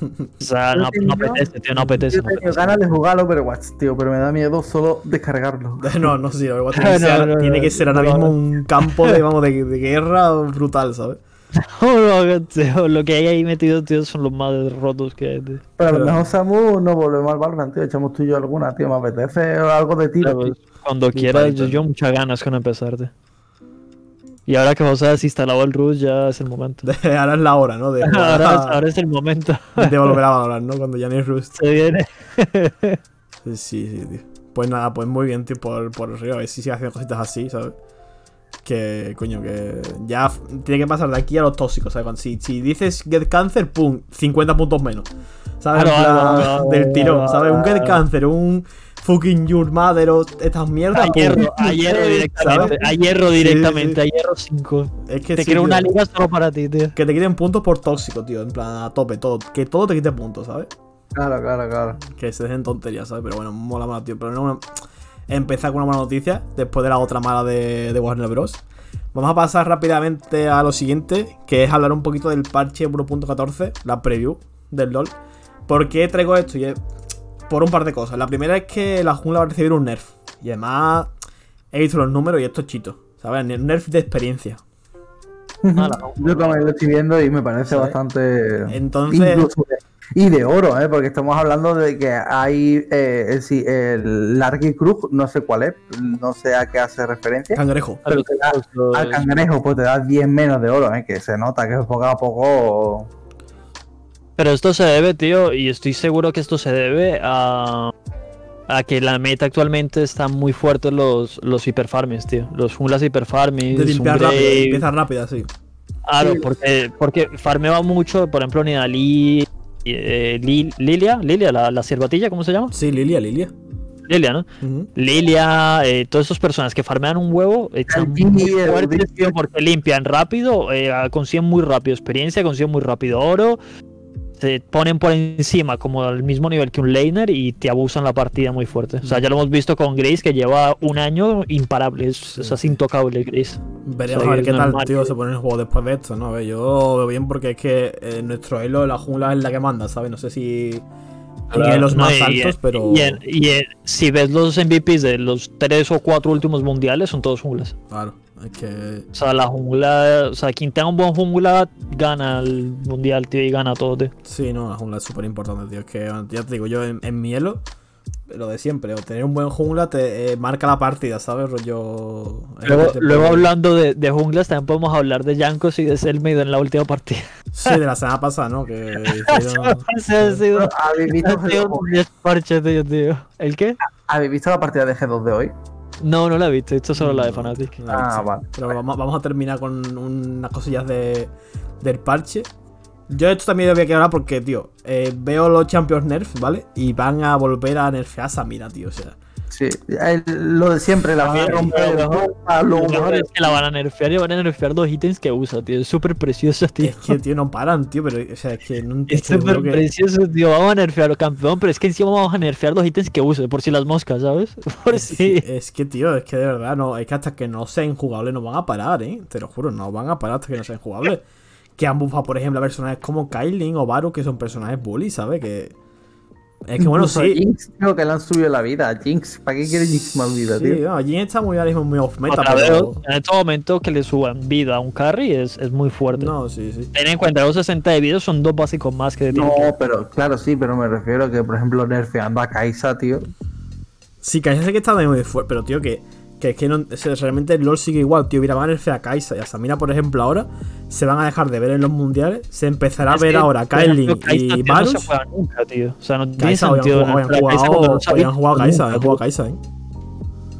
O sea, no, no apetece, tío, no apetece. Yo no tengo ganas de jugarlo, pero Watch, tío, pero me da miedo solo descargarlo. [LAUGHS] No, no, sí, no, [LAUGHS] tiene, que No, ser, no, no, tiene que ser ahora no, mismo no. un campo de, vamos, de, de guerra brutal, ¿sabes? [LAUGHS] No lo que hay ahí metido, tío, son los más rotos que hay, tío. Pero a lo mejor Samu no volvemos al Valorant, tío. Echamos tú y yo alguna, tío. Me apetece o algo de tiro. Cuando quieras, yo, yo muchas ganas con empezarte. Y ahora que José has instalado el Rush, ya es el momento. [LAUGHS] ahora es la hora, ¿no? De, [LAUGHS] Ahora, es- ahora es el momento. de volver a valorar, ¿no? Cuando ya no hay Rust. Se viene. Sí, sí, tío. Pues nada, pues muy bien, tío, por, por Río. A ver si sigue haciendo cositas así, ¿sabes? Que, coño, que ya tiene que pasar de aquí a los tóxicos, ¿sabes? Si, si dices Get Cancer, pum, 50 puntos menos. ¿Sabes? En Claro, plan, claro, claro, del tirón, claro, ¿sabes? Un Get. Cancer, un fucking Your Mother o estas mierdas. A hierro, a hierro [LAUGHS] ¿Sabes? directamente. A hierro directamente, sí. a hierro 5. Es que Te sí, quiero una liga solo para ti, tío. Que te quiten puntos por tóxico, tío. En plan, a tope, todo. Que todo te quite puntos, ¿sabes? Claro, claro, claro. Que se dejen tonterías, ¿sabes? Pero bueno, mola más, tío. Pero no empezar con una buena noticia después de la otra mala de, de Warner Bros. Vamos a pasar rápidamente a lo siguiente, que es hablar un poquito del parche 1.14, la preview del LOL. ¿Por qué traigo esto? Y es por un par de cosas. La primera es que la jungla va a recibir un nerf. Y además he visto los números y esto es chito. ¿Sabes? Nerf de experiencia. Yo también lo estoy viendo y me parece ¿Sabes? bastante. Entonces- y de oro, ¿eh? Porque estamos hablando de que hay. Eh, el, sí, el Larky Krug, no sé cuál es, no sé a qué hace referencia. Cangrejo. Pero te da- Al cangrejo, pues te da 10 menos de oro, ¿eh? Que se nota que poco a poco. Pero esto se debe, tío, y estoy seguro que esto se debe a, a que la meta actualmente está muy fuerte los, los hiperfarmes, tío. Los junglas hiperfarmes, De limpiar rápido. Empieza rápida, sí. Claro, Sí. porque, porque farmeba mucho, por ejemplo, Nidalí, eh, Li- Lilia, Lilia, la, la ciervatilla, ¿cómo se llama? Sí, Lilia, Lilia. Lilia, ¿no? Lilia, eh, todas esas personas que farmean un huevo están El muy fuertes, porque limpian rápido, eh, consiguen muy rápido experiencia, consiguen muy rápido oro, se ponen por encima como al mismo nivel que un laner y te abusan la partida muy fuerte. O sea, ya lo hemos visto con Grace que lleva un año imparable, es, o sea, es intocable Grace. Veremos sea, a ver qué tal, tío, se pone el juego después de esto, ¿no? A ver, yo veo bien porque es que eh, nuestro elo, la jungla es la que manda, ¿sabes? No sé si en los No, más y- altos, pero. Y, en- y en- si ves los MVPs de los tres o cuatro últimos mundiales, son todos junglas. Claro, es que. O sea, la jungla, o sea, quien tenga un buen jungla gana el mundial, tío, y gana todo, tío. Sí, no, la jungla es súper importante, tío. Es que ya te digo, yo en, en mi elo, lo de siempre, o tener un buen jungla te eh, marca la partida, ¿sabes? Rollo. es lo Luego, hablando de, de junglas, también podemos hablar de Jankos y de Selmaid en la última partida. Sí, de la semana pasada, ¿no? Que [LAUGHS] hicieron- Ese ha sido, ¿Habéis visto, tío, tío. ¿El qué? ¿Habéis visto la partida de G2 de hoy? No, no la he visto, esto es solo la de No, Fnatic. no he Ah, visto. vale. Pero vamos, vamos a terminar con unas cosillas de, del parche. Yo esto también lo voy a quedar porque, tío, eh, veo los Champions Nerf, ¿vale? Y van a volver a nerfear a Samira, tío. O sea, Sí, el- lo de siempre, la van a romper. lo mejor- a lo mejor es que la van a nerfear y van a nerfear los ítems que usa, tío. Es súper precioso, tío. es que, tío, no paran, tío. Pero, o sea, es que no Es que súper que- precioso, tío. Vamos a nerfear al campeón, pero es que encima vamos a nerfear los ítems que use, por si las moscas, ¿sabes? [LAUGHS] Por Es, si. es que, tío, es que de verdad, no, es que hasta que no sean jugables no van a parar, ¿eh? Te lo juro, no van a parar hasta que no sean jugables. Que han bufado, por ejemplo, a personajes como Kyling o Varus, que son personajes bully, ¿sabes? Que. Es que bueno, Incluso a sí. Jinx, tío, que le han subido la vida. a Jinx, ¿para qué quiere Jinx más vida, Sí, tío? no, Jhin está muy, ahora mismo muy off meta, pero. en este momento que le suban vida a un carry es, es muy fuerte. No, sí, sí. Ten en cuenta, los 60 de vida son dos básicos más que que- No, pero claro, sí, pero me refiero a que, por ejemplo, nerfeando a Kaisa, tío. Sí, Kaisa sé que está muy fuerte, pero tío, que, que es que no, o sea, realmente LoL sigue igual, tío. Mira, van a nerfear a Kaisa y a Samira, por ejemplo, ahora se van a dejar de ver en los mundiales. Se empezará a ver ahora Kai'Sa, y tío, No Varus. se juega nunca, tío. O sea, no tiene Kaisa, han sentido. Kai'Sa jugado, han jugado a Kaisa, tío. jugado a Kaisa, ¿eh?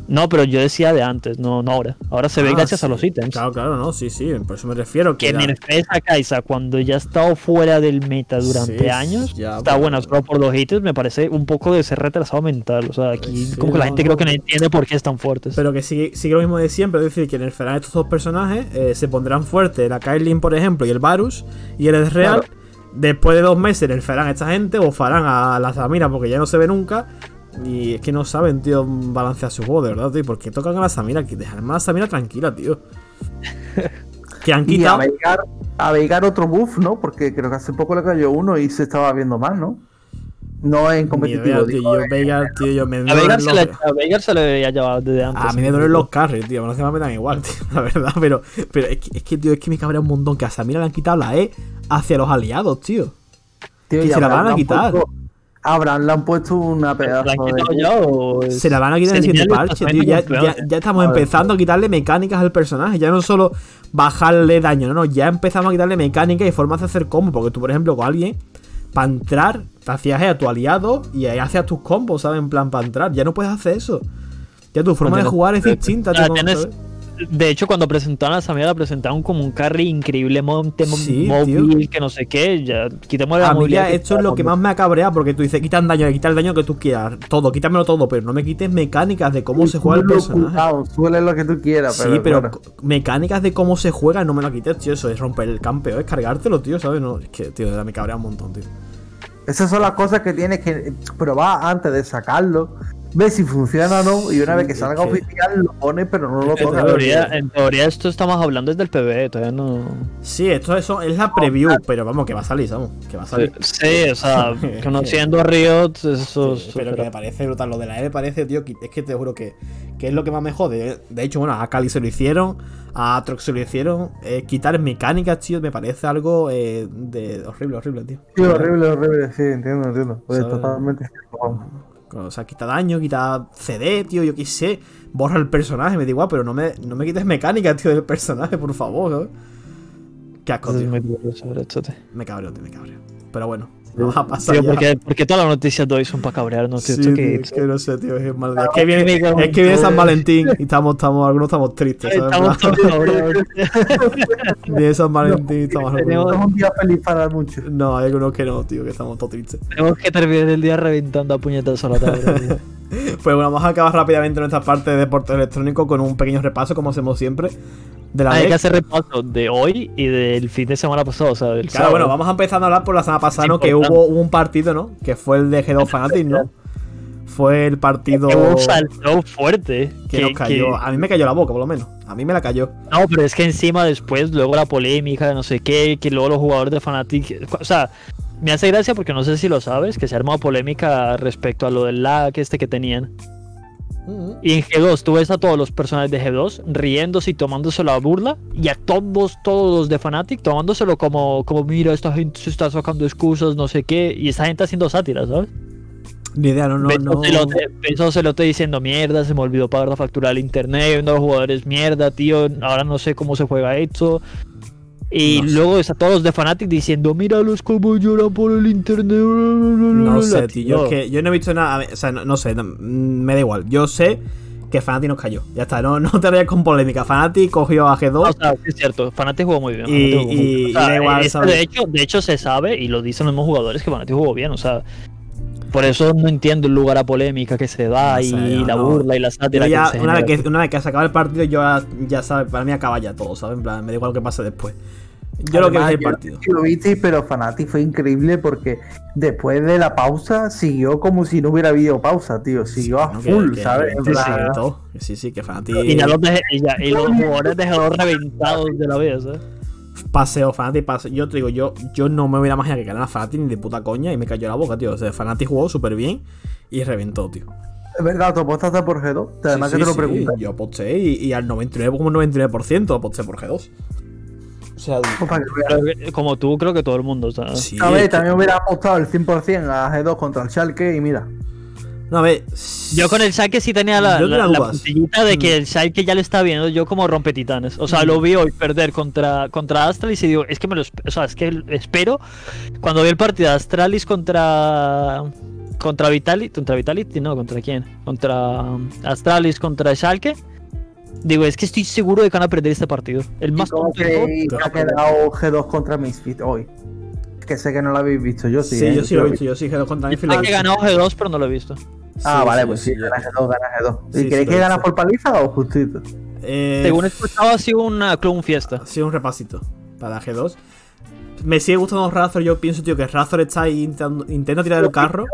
No, pero yo decía de antes, no, no ahora. Ahora se ve Ah, gracias a los ítems. Claro, claro, no, sí, sí, por eso me refiero. Que Que ya- nerfees a Kaisa cuando ya ha estado fuera del meta durante Sí, años, ya, está buena solo por los ítems, me parece un poco de ser retrasado mental. O sea, aquí Sí, como que la no, gente no. creo que no entiende por qué están fuertes. Pero que sigue, sigue lo mismo de siempre, es decir, que nerfearán estos dos personajes, eh, se pondrán fuertes la Kailin, por ejemplo, y el Varus, y el Real. Claro. Después de dos meses nerfearán a esta gente, o farán a la Samira porque ya no se ve nunca. Y es que no saben, tío, balancear su juego, de verdad, tío. ¿Por qué tocan a la Samira? Que dejarme a la Samira tranquila, tío. [LAUGHS] que han quitado. A Veigar otro buff, ¿no? Porque creo que hace poco le cayó uno y se estaba viendo mal, ¿no? No en competitivo. idea, tío, digo, yo, tío, yo me A Veigar, se los- le, a Veigar se le había llevado desde antes. A mí me duelen los carries, tío. No se me dan igual, tío, [LAUGHS] la verdad. Pero, pero es, que, es que, tío, es que me cabrea un montón que a Samira le han quitado la E hacia los aliados, tío. tío, que y se la van a quitar. Abraham le han puesto una ¿La han pedazo de. es- Se la van a quitar en el siguiente parche, tío. Ya, campeón, ya, ya estamos empezando a quitarle mecánicas al personaje. Ya no solo bajarle daño, no, no. Ya empezamos a quitarle mecánicas y formas de hacer combos. Porque tú, por ejemplo, con alguien, para entrar, te hacías a tu aliado y ahí hacías tus combos, ¿sabes? En plan, para entrar. Ya no puedes hacer eso. Ya tu forma de jugar es distinta, O sea, tío. tienes- ¿sabes? De hecho, cuando presentaron a Samira, la presentaron como un carry increíble, monte, mo- Sí, móvil, que no sé qué. Ya, quitemos la A mí movilidad ya que esto es lo que más me ha cabreado porque tú dices, quitan daño, quita el daño que tú quieras, todo, quítamelo todo, pero no me quites mecánicas de cómo se juega el personaje. suele lo que tú quieras, Sí, pero. pero claro. co- mecánicas de cómo se juega no me lo quites, tío. Eso es romper el campeón, es cargártelo, tío, ¿sabes? No, es que, tío, me cabrea un montón, tío. Esas son las cosas que tienes que probar antes de sacarlo. Ver si funciona o no. Y una Sí, vez que es salga que- oficial, lo pones, pero no lo En tocas. teoría, en teoría, esto estamos hablando desde el PB, todavía no. Sí, esto eso es la preview, pero vamos, que va a salir, vamos, que va a salir. Sí, o sea, [LAUGHS] conociendo a Riot, eso Sí, es. pero que me parece brutal. Lo de la E me parece, tío, es que te juro que, que es lo que más me jode. De hecho, bueno, a Cali se lo hicieron, a Atrox se lo hicieron. eh, quitar mecánicas, tío, me parece algo eh, de horrible, horrible, tío. Sí, horrible, horrible. Sí, entiendo, entiendo. Pues totalmente. vamos. O sea, quita daño, quita CD, tío, yo qué sé. Borra el personaje, me da igual, pero no me, no me quites mecánicas, [LAUGHS] tío, del personaje, por favor, ¿sabes? Qué asco, tío. Me cabreo, tío, me cabreo. Pero bueno, [LAUGHS] vamos a pasar Tío, porque, porque todas las noticias de hoy son para cabrearnos, tío. Sí, tío, que- es que no sé, tío, es mal. Es que viene, es que viene San. Valentín y estamos, estamos, algunos estamos tristes, ¿sabes? Estamos todos cabreados. [LAUGHS] Viene San Valentín y estamos Tenemos- un día feliz para muchos. No, hay algunos que no, tío, que estamos todos tristes. Tenemos que terminar el día reventando a puñetazos a la tabla. tío. [LAUGHS] Pues bueno, vamos a acabar rápidamente nuestra parte de deporte electrónico con un pequeño repaso, como hacemos siempre, de la Hay que hacer repaso de hoy y del fin de semana pasado, o sea, del Claro, sábado. bueno, vamos a empezar a hablar por la semana pasada, ¿no? Que hubo, un partido, ¿no? Que fue el de G2 Fanatic, ¿no? Fue el partido Que hubo salto fuerte. que nos cayó. A mí me cayó la boca, por lo menos. A mí me la cayó. No, pero es que encima después, luego la polémica de no sé qué, que luego los jugadores de Fnatic. O sea, me hace gracia porque no sé si lo sabes, que se ha armado polémica respecto a lo del lag este que tenían. Y en G2 tú ves a todos los personajes de G2 riéndose y tomándose la burla, y a todos, todos los de Fnatic tomándoselo como, como mira, esta gente se está sacando excusas, no sé qué, y esta gente haciendo sátiras, ¿sabes? Ni idea, no, no, no. Celote diciendo mierda, se me olvidó pagar la factura del internet, viendo a los jugadores mierda, tío, ahora no sé cómo se juega esto. Y No luego está todos los de Fnatic diciendo, míralos cómo lloran por el internet. No sé, tío. Yo, es que yo no he visto nada. O sea, no, no sé. no, mm, me da igual. Yo sé que Fanatic nos cayó. Ya está. No, [LAUGHS] no te vayas con polémica. Fanatic cogió a G2. O sea, es cierto, Fnatic jugó muy bien. Y- Fnatic jugó muy bien. y- O sea, y da igual, es que ¿sabes? de, hecho, de hecho se sabe, y lo dicen los mismos jugadores, que Fnatic jugó bien. O sea, por eso no entiendo el lugar a polémica que se da No y la no. burla y la sátira ya, que se una, vez que, una vez que se acaba el partido, yo ya, ya sabes, para mí acaba ya todo, ¿sabes? En plan, me da igual lo que pase después. Yo lo que es el partido. lo visteis, pero Fanatic fue increíble porque después de la pausa siguió como si no hubiera habido pausa, tío. Siguió a full, que- ¿sabes? En que plan, sí, Sí, sí, que Fanatic. Y, ya los de- y ya- y los jugadores dejaron reventados de la vida, ¿sabes? Paseo, Fanatic, paseo. Yo te digo, yo, yo no me hubiera imaginado que ganara Fanatic ni de puta coña y me cayó la boca, tío. O sea, Fanatic jugó súper bien y reventó, tío. Es verdad, tú apostaste por G2. Además Sí, que te sí, lo sí, pregunté. Yo aposté y, y al 99, como 99% aposté por G2. O sea, que como tú, creo que todo el mundo, ¿sabes? sí. A ver, que- también hubiera apostado el 100% a G2 contra el Schalke y mira. No, a ver. Yo con el Schalke sí tenía la, la, la puntillita de que Mm. el Schalke ya le está viendo yo como rompe titanes. O sea, lo vi hoy perder contra, contra Astralis y digo, es que me lo o sea, es que espero cuando vi el partido de Astralis contra contra Vitality, contra Vitality, no, contra quién? Contra um, Astralis contra Schalke. Digo, es que estoy seguro de que van a perder este partido. El más ¿Y creéis que ha quedado G2 contra Misfit hoy? Que sé que no lo habéis visto, yo sí. Sí, ¿eh? yo sí lo he visto. Yo sí G2 contra Anfield. Ah, que ganó G2, pero no lo he visto. Ah, Sí, vale, sí, pues sí, sí, yo- gana G2, gana G2. Sí, ¿Y sí, creéis que gana por paliza o justito? Eh, Según he escuchado, ha sido una clone fiesta. Ha sido un repasito para G2. Me sigue gustando Razor. Yo pienso, tío, que Razor está ahí intentando, intenta tirar el carro.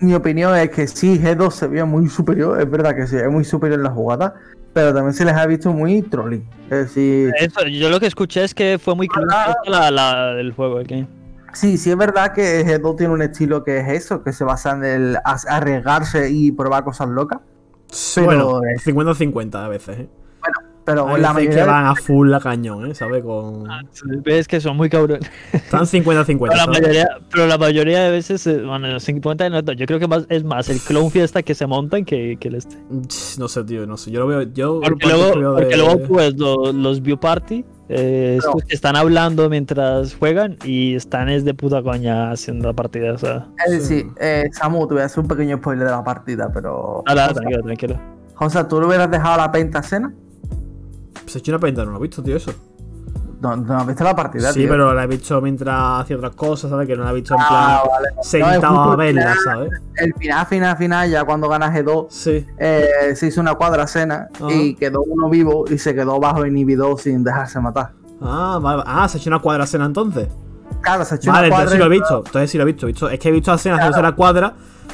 mi opinión es que sí, G2 se veía muy superior, es verdad que se ve muy superior en la jugada, pero también se les ha visto muy trolling. Es decir, Eso, yo lo que escuché es que fue muy Ah. crucial la, la, el juego, el game. Sí, sí es verdad que G2 tiene un estilo que es eso, que se basa en el arriesgarse y probar cosas locas, Pero, bueno, eh, 50-50 a veces, ¿eh? Pero Hay la mayoría que van a full a cañón, ¿eh? ¿Sabes? Con... Ves que son muy cabrones. Están 50-50. Pero la, mayoría, pero la mayoría de veces, eh, bueno, los 50 no, yo creo que más, es más el clown fiesta que se montan que, que el este. No sé, tío, no sé. Yo lo veo. Yo Porque por ejemplo, luego, veo porque de- luego pues lo- los view party, eh, No. estos que están hablando mientras juegan y están es de puta coña haciendo la partida, o sea. Es decir, eh, Samu, te voy a hacer un pequeño spoiler de la partida, pero... Nada, tranquilo, tranquilo. José, ¿tú le hubieras dejado la penta cena? Se ha hecho una penta, no lo he visto, tío, eso. No, no has visto la partida, Sí, tío. pero la he visto mientras hacía otras cosas, ¿sabes? Que no la he visto en plan Ah, vale. sentado a verla. ¿sabes? El final, final, final, ya cuando gana G2, Sí. eh, se hizo una cuadra cena y quedó uno vivo y se quedó bajo inhibidor sin dejarse matar. Ah, vale. Ah, se ha hecho una cuadra cena entonces. Claro, se ha hecho Vale, una entonces cuadra. sí lo he visto. Entonces sí lo he visto. he visto- Es que he visto la escena haciéndose la cuadra,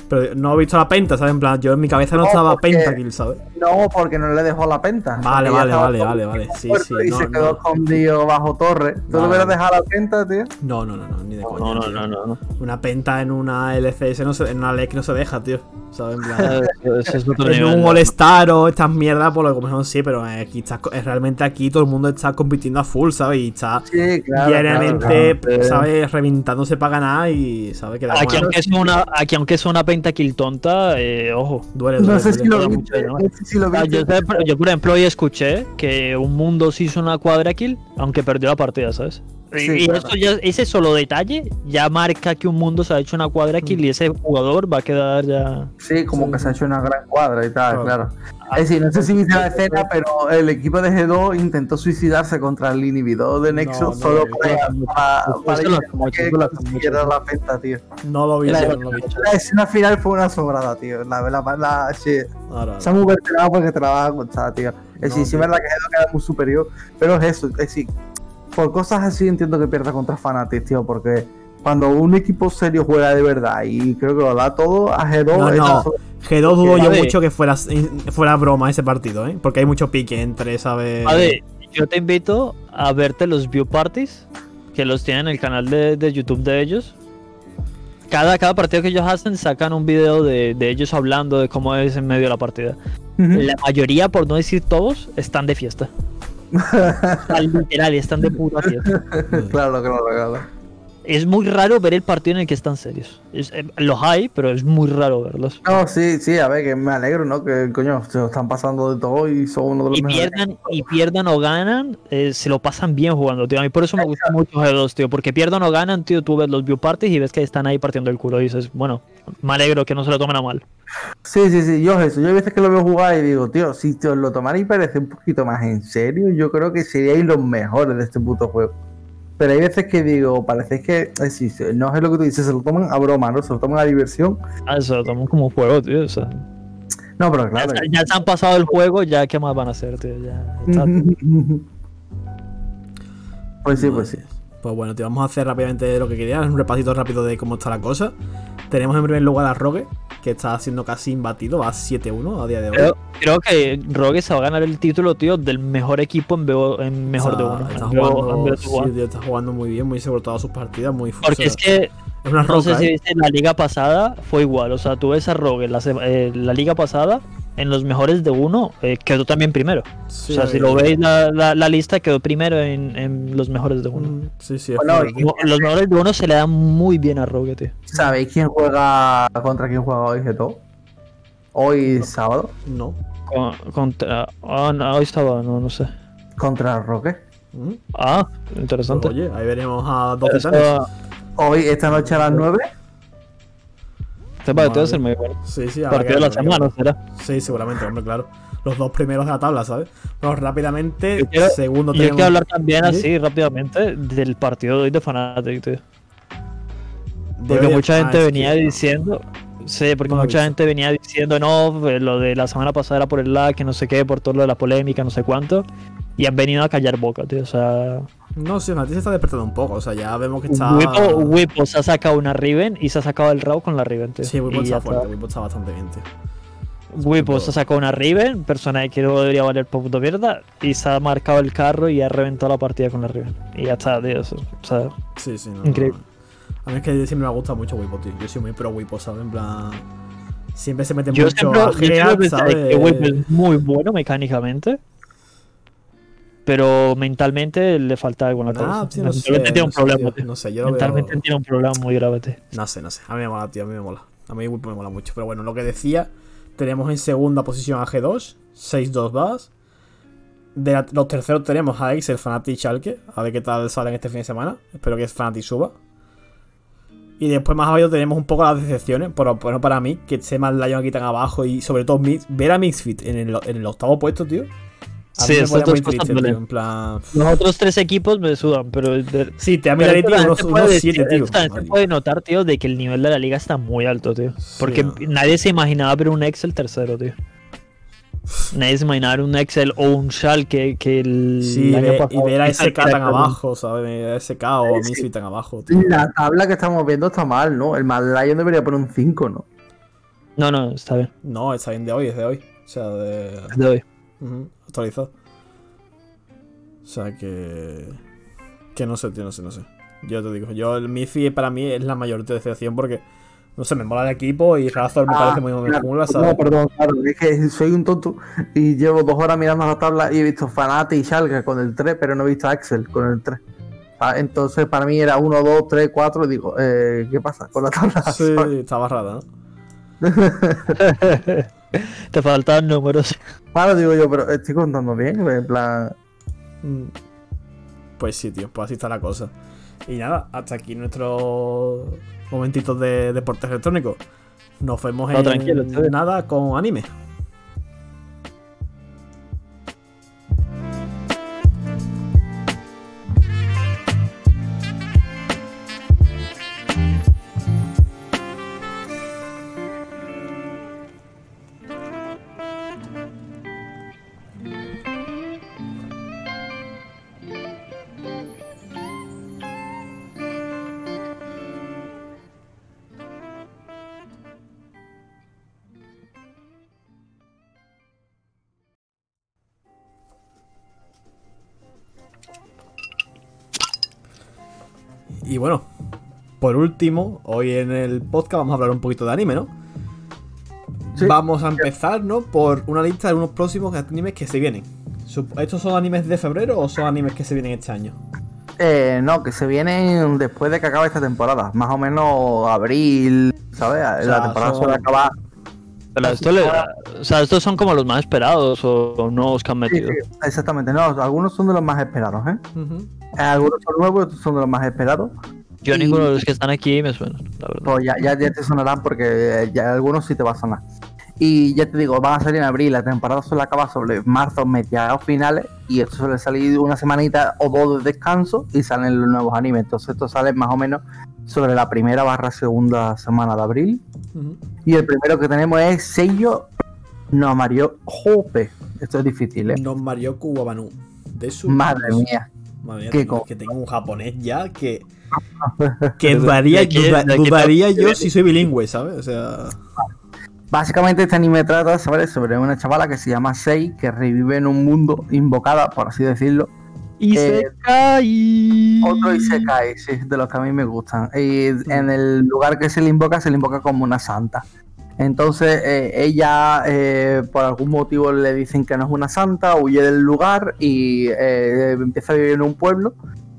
pero no he visto la penta, ¿sabes? En plan, yo en mi cabeza no, No, estaba porque- pentakill, ¿sabes? No, porque no le dejó la penta. Vale, vale, vale, vale, vale. Sí, sí. Y No, se quedó no. escondido bajo torre. ¿Tú Vale. le hubieras dejado la penta, tío? No, no, no, no, ni de coña. No, no, no, no. no. Una penta en una LCS, no se, en una LEC no se deja, tío. ¿Sabes? [LAUGHS] Es otro En nivel. un ¿no? All-Star o estas mierdas, por lo que mejor sí, pero aquí está, es realmente aquí todo el mundo está compitiendo a full, ¿sabes? Y está Sí, claro. diariamente, claro. ¿sabes? Reventándose para ganar y, ¿sabes? Que Aquí aunque, es una, aquí aunque es una pentakill tonta, eh, ojo. Duele, No sé duele. si lo mucho, ¿no? No si lo Ah, viste. yo, yo, por ejemplo, hoy escuché que un mundo se hizo una cuadra kill, aunque perdió la partida, ¿sabes? Y- Sí, y claro. eso ya- ese solo detalle ya marca que un mundo se ha hecho una cuadra kill y ese jugador va a quedar ya. Sí, como Sí, que sí. se ha hecho una gran cuadra y tal, Claro. claro. Es decir, no sé si viste la escena, pero el equipo de G2 intentó suicidarse contra el inhibidor de Nexus no, solo no, para, para, para hacemos, que la penta, tío. No lo vi, La, no lo vi. la escena final fue una sobrada, tío. La, la, la, sí. Ahora, ahora. Se ha muy porque te la vas a contar, tío. Es No, decir, sí es verdad que G2 queda muy superior, pero es eso. Es decir, por cosas así entiendo que pierda contra Fnatic, tío, porque cuando un equipo serio juega de verdad y creo que lo da todo a G2, No, no. eso. G2 dudo yo mucho que fuera, fuera broma ese partido, ¿eh? Porque hay mucho pique entre, ¿sabes? A ver, yo te invito a verte los view parties que los tienen en el canal de, de YouTube de ellos. Cada, cada partido que ellos hacen sacan un video de, de ellos hablando de cómo es en medio de la partida. Ujú. La mayoría, por no decir todos, están de fiesta. Al literal, están de puta fiesta. claro lo regala. Es muy raro ver el partido en el que están serios. Es- eh, los hay, pero es muy raro verlos. No, sí, sí, a ver, que me alegro, ¿no? Que coño, se lo están pasando de todo y son uno de los Y mejores. pierdan, y pierdan o ganan, eh, se lo pasan bien jugando, tío. A mí por eso me gusta mucho G2, tío. Porque pierdan o ganan, tío, tú ves los view parties y ves que están ahí partiendo el culo. Y dices, bueno, me alegro que no se lo tomen a mal. Sí, sí, sí, yo eso. Yo hay veces que lo veo jugar y digo, tío, si te lo tomarais y parece un poquito más en serio, yo creo que seríais los mejores de este puto juego. Pero hay veces que digo, parece que, no es lo que tú dices, se lo toman a broma, ¿no? Se lo toman a diversión. Ah, se lo toman como juego, tío. O sea, No, pero claro. ya se han pasado el juego, ya qué más van a hacer, tío. Ya, está. [LAUGHS] pues sí, pues sí. Pues bueno, te vamos a hacer rápidamente lo que quería, un repasito rápido de cómo está la cosa. Tenemos en primer lugar a Rogue, que está siendo casi imbatido, va 7-1 a día de hoy. Creo, creo que Rogue se va a ganar el título, tío, del mejor equipo en, BO en mejor de uno. Está BO- jugando, BO2. sí, tío, está jugando muy bien, muy seguro todas sus partidas, muy Porque o es que es una No sé si ¿eh? viste, la liga pasada fue igual. O sea, tú ves a Rogue la, eh, la liga pasada, en los mejores de uno, eh, quedó también primero. Sí, o sea, si lo veis la, la- la lista, quedó primero en, en los mejores de uno. mm, Sí, sí, es Bueno, Como Los mejores de uno se le dan muy bien a Rogue, tío. ¿Sabéis quién juega contra quién juega hoy Geto? Hoy sábado, No. Con- contra. Ah, no, hoy estaba, no, no sé. contra Roque. Mm, Ah, interesante. Oye, ahí veremos a dos Eso-. Hoy, esta noche a las 9. Este partido va a ser muy bueno. Sí, sí, Partido de la semana, será. Sí, seguramente, hombre, claro. Los dos primeros de la tabla, ¿sabes? Pero rápidamente, Yo quiero- segundo Yo tenemos... quiero hablar también ¿Sí? así rápidamente del partido de hoy de Fnatic, tío. Porque mucha ah, gente venía diciendo. Sí, porque No mucha gente venía diciendo, no, eh, lo de la semana pasada era por el lag, que no sé qué, por todo lo de la polémica, no sé cuánto. Y han venido a callar boca, tío. O sea, No sé, Fnatic se está despertando un poco. O sea, ya vemos que está. Wipo se ha sacado una Riven y se ha sacado el Raw con la Riven, tío. Sí, ya está fuerte. Wipo está bastante bien, tío. Wipo se ha sacado una Riven, personaje que no debería valer por puto mierda, y se ha marcado el carro y ha reventado la partida con la Riven. Y ya está, tío. eso, O sea, Sí, sí, no. Increíble. no. A mí es que siempre me ha gustado mucho Wipo, tío. Yo soy muy pro Wipo, ¿sabes? En plan. Siempre se mete yo mucho siempre, a pensé ¿sabes? que Wipo es muy bueno mecánicamente. Pero mentalmente le falta algo en la Nah, cabeza. Ah, tío, no sé, mentalmente tiene no un sé, problema, tío. No sé, yo lo Mentalmente veo... tiene un problema muy grave, tío. No sé, no sé. A mí me mola, tío. A mí me mola. A mí me mola mucho. Pero bueno, lo que decía, tenemos en segunda posición a G2, 6-2 vas. De la- los terceros tenemos a Excel, Fnatic y Schalke. A ver qué tal salen este fin de semana. Espero que Fnatic suba. Y después más abajo tenemos un poco las decepciones. Por ejemplo, para mí, que más Lion aquí tan abajo. Y sobre todo Mix- ver a Mixfit en el, en el octavo puesto, tío. A Sí, mí me esas pone dos muy cosas triste, duelen. tío. En plan. Los otros tres equipos me sudan, pero. de- Sí, te también unos, unos decir- 7, tío. se puede notar, tío, de que el nivel de la liga está muy alto, tío. Porque nadie se imaginaba ver un Excel tercero, tío. Nadie se imaginaba ver un Excel o un Schalke que el. Sí, ve- y ver a SK tan abajo, ¿sabes? A SK o a. Misfit tan abajo, tío. La tabla que estamos viendo está mal, ¿no? El Mad Lion debería poner un 5, ¿no? No, no, está bien. No, está bien de hoy, es de hoy. O sea, de. es de hoy. Actualizado. O sea que. Que no sé, tío, no sé, no sé. Yo te digo, yo el Miffy para mí es la mayor decepción porque. No sé, me mola el equipo y Razor me Ah, parece muy muy claro. ¿sabes? No, perdón, claro, es que soy un tonto y llevo dos horas mirando la tabla y he visto Fanati y Schalke con el 3, pero no he visto a Axel con el 3. Ah, Entonces para mí era 1, 2, 3, 4 y digo, eh, ¿qué pasa con la tabla? Sí, [LAUGHS] estaba rara, ¿no? [LAUGHS] [LAUGHS] Te faltan números. Claro, digo yo, pero estoy contando bien, en plan... Mm. Pues sí, tío, pues así está la cosa. Y nada, hasta aquí nuestros momentitos de deportes electrónicos. Nos vemos No, en nada con anime. Y bueno, por último, hoy en el podcast vamos a hablar un poquito de anime, ¿no? Sí. Vamos a empezar, ¿no? Por una lista de unos próximos animes que se vienen. ¿Estos son animes de febrero o son animes que se vienen este año? Eh, no, que se vienen después de que acabe esta temporada, más o menos abril, ¿sabes? sea, la temporada son- suele acabar. Pero esto le- o sea, estos son como los más esperados o, o nuevos que han metido. sí, exactamente, no, algunos son de los más esperados, ¿eh? Eh, Algunos son nuevos, otros son de los más esperados. Yo Y- ninguno de los que están aquí me suena, la verdad. Pues ya, ya, ya te sonarán porque eh, ya algunos sí te va a sonar. Y ya te digo, van a salir en abril, la temporada suele acabar sobre marzo, mediados finales, y esto suele salir una semanita o dos de descanso y salen los nuevos animes. Entonces esto sale más o menos sobre la primera barra segunda semana de abril. Y el primero que tenemos es Seiyo no Mario Hope. Esto es difícil, ¿eh? No Marioku Wabanu. De su Madre mía. Madre mía, Qué que tengo un japonés ya que. [LAUGHS] Que de aquí- dudaría yo si soy bilingüe, ¿sabes? O sea. Básicamente este anime trata ¿sabes? sobre una chavala que se llama Sei, que revive en un mundo invocada, por así decirlo. Y Eh, se cae. Otro Isekai, sí, de los que a mí me gustan. Y en el lugar que se le invoca, se le invoca como una santa. Entonces eh, ella, eh, por algún motivo, le dicen que no es una santa, huye del lugar y eh, empieza a vivir en un pueblo,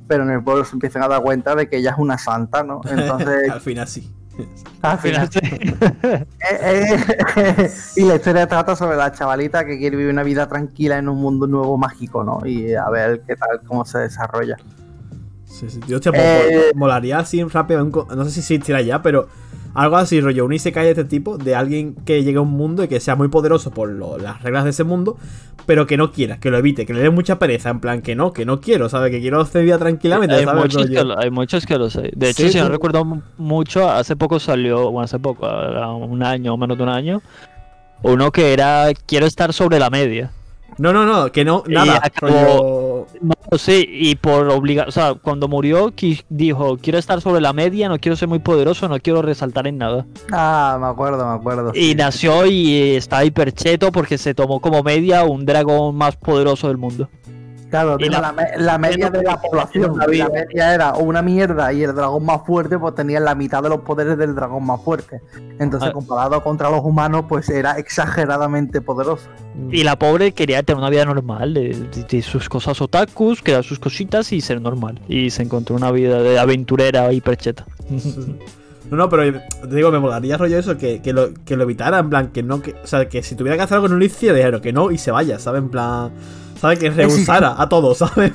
pero en el pueblo se empiezan a dar cuenta de que ella es una santa, ¿no? [LAUGHS] Entonces, al final sí. [LAUGHS] al [LAUGHS] final, Eh, eh, [LAUGHS] y la historia trata sobre la chavalita que quiere vivir una vida tranquila en un mundo nuevo mágico, ¿no? Y a ver qué tal, cómo se desarrolla. Sí, sí. Tío, hostia, Eh, mol- molaría así rápido. un co- No sé si existirá ya, pero algo así, rollo. Un Isekai de este tipo, de alguien que llegue a un mundo y que sea muy poderoso por lo- las reglas de ese mundo, pero que no quiera, que lo evite, que le dé mucha pereza. En plan, que no, que no quiero, ¿sabes? Que quiero hacer vida tranquilamente, hay, ¿sabes? muchos que lo, hay muchos que lo sé. De hecho, Sí, si no recuerdo mu- mucho, hace poco salió, bueno, hace poco, un año o menos de un año, uno que era quiero estar sobre la media. No, no, no, que no, nada. acabó- rollo- No, sí, y por obligar, o sea, cuando murió dijo, quiero estar sobre la media, no quiero ser muy poderoso, no quiero resaltar en nada. Ah, me acuerdo, me acuerdo. Y nació y está hipercheto porque se tomó como media un dragón más poderoso del mundo. Claro, y la- la, me- la media de la población. la media era una mierda y el dragón más fuerte, pues tenía la mitad de los poderes del dragón más fuerte. Entonces, Ah. comparado contra los humanos, pues era exageradamente poderoso. Y la pobre quería tener una vida normal, de, de- de sus cosas otakus, crear sus cositas y ser normal. Y se encontró una vida de aventurera hipercheta. [LAUGHS] No, no, pero te digo, me molaría rollo eso, que, que, lo, que lo evitara, en plan, que no, que, o sea, que si tuviera que hacer algo no lo hiciera, dijera que no y se vaya, ¿sabes? En plan, ¿sabes? Que rehusara a todos, [LAUGHS] ¿sabes?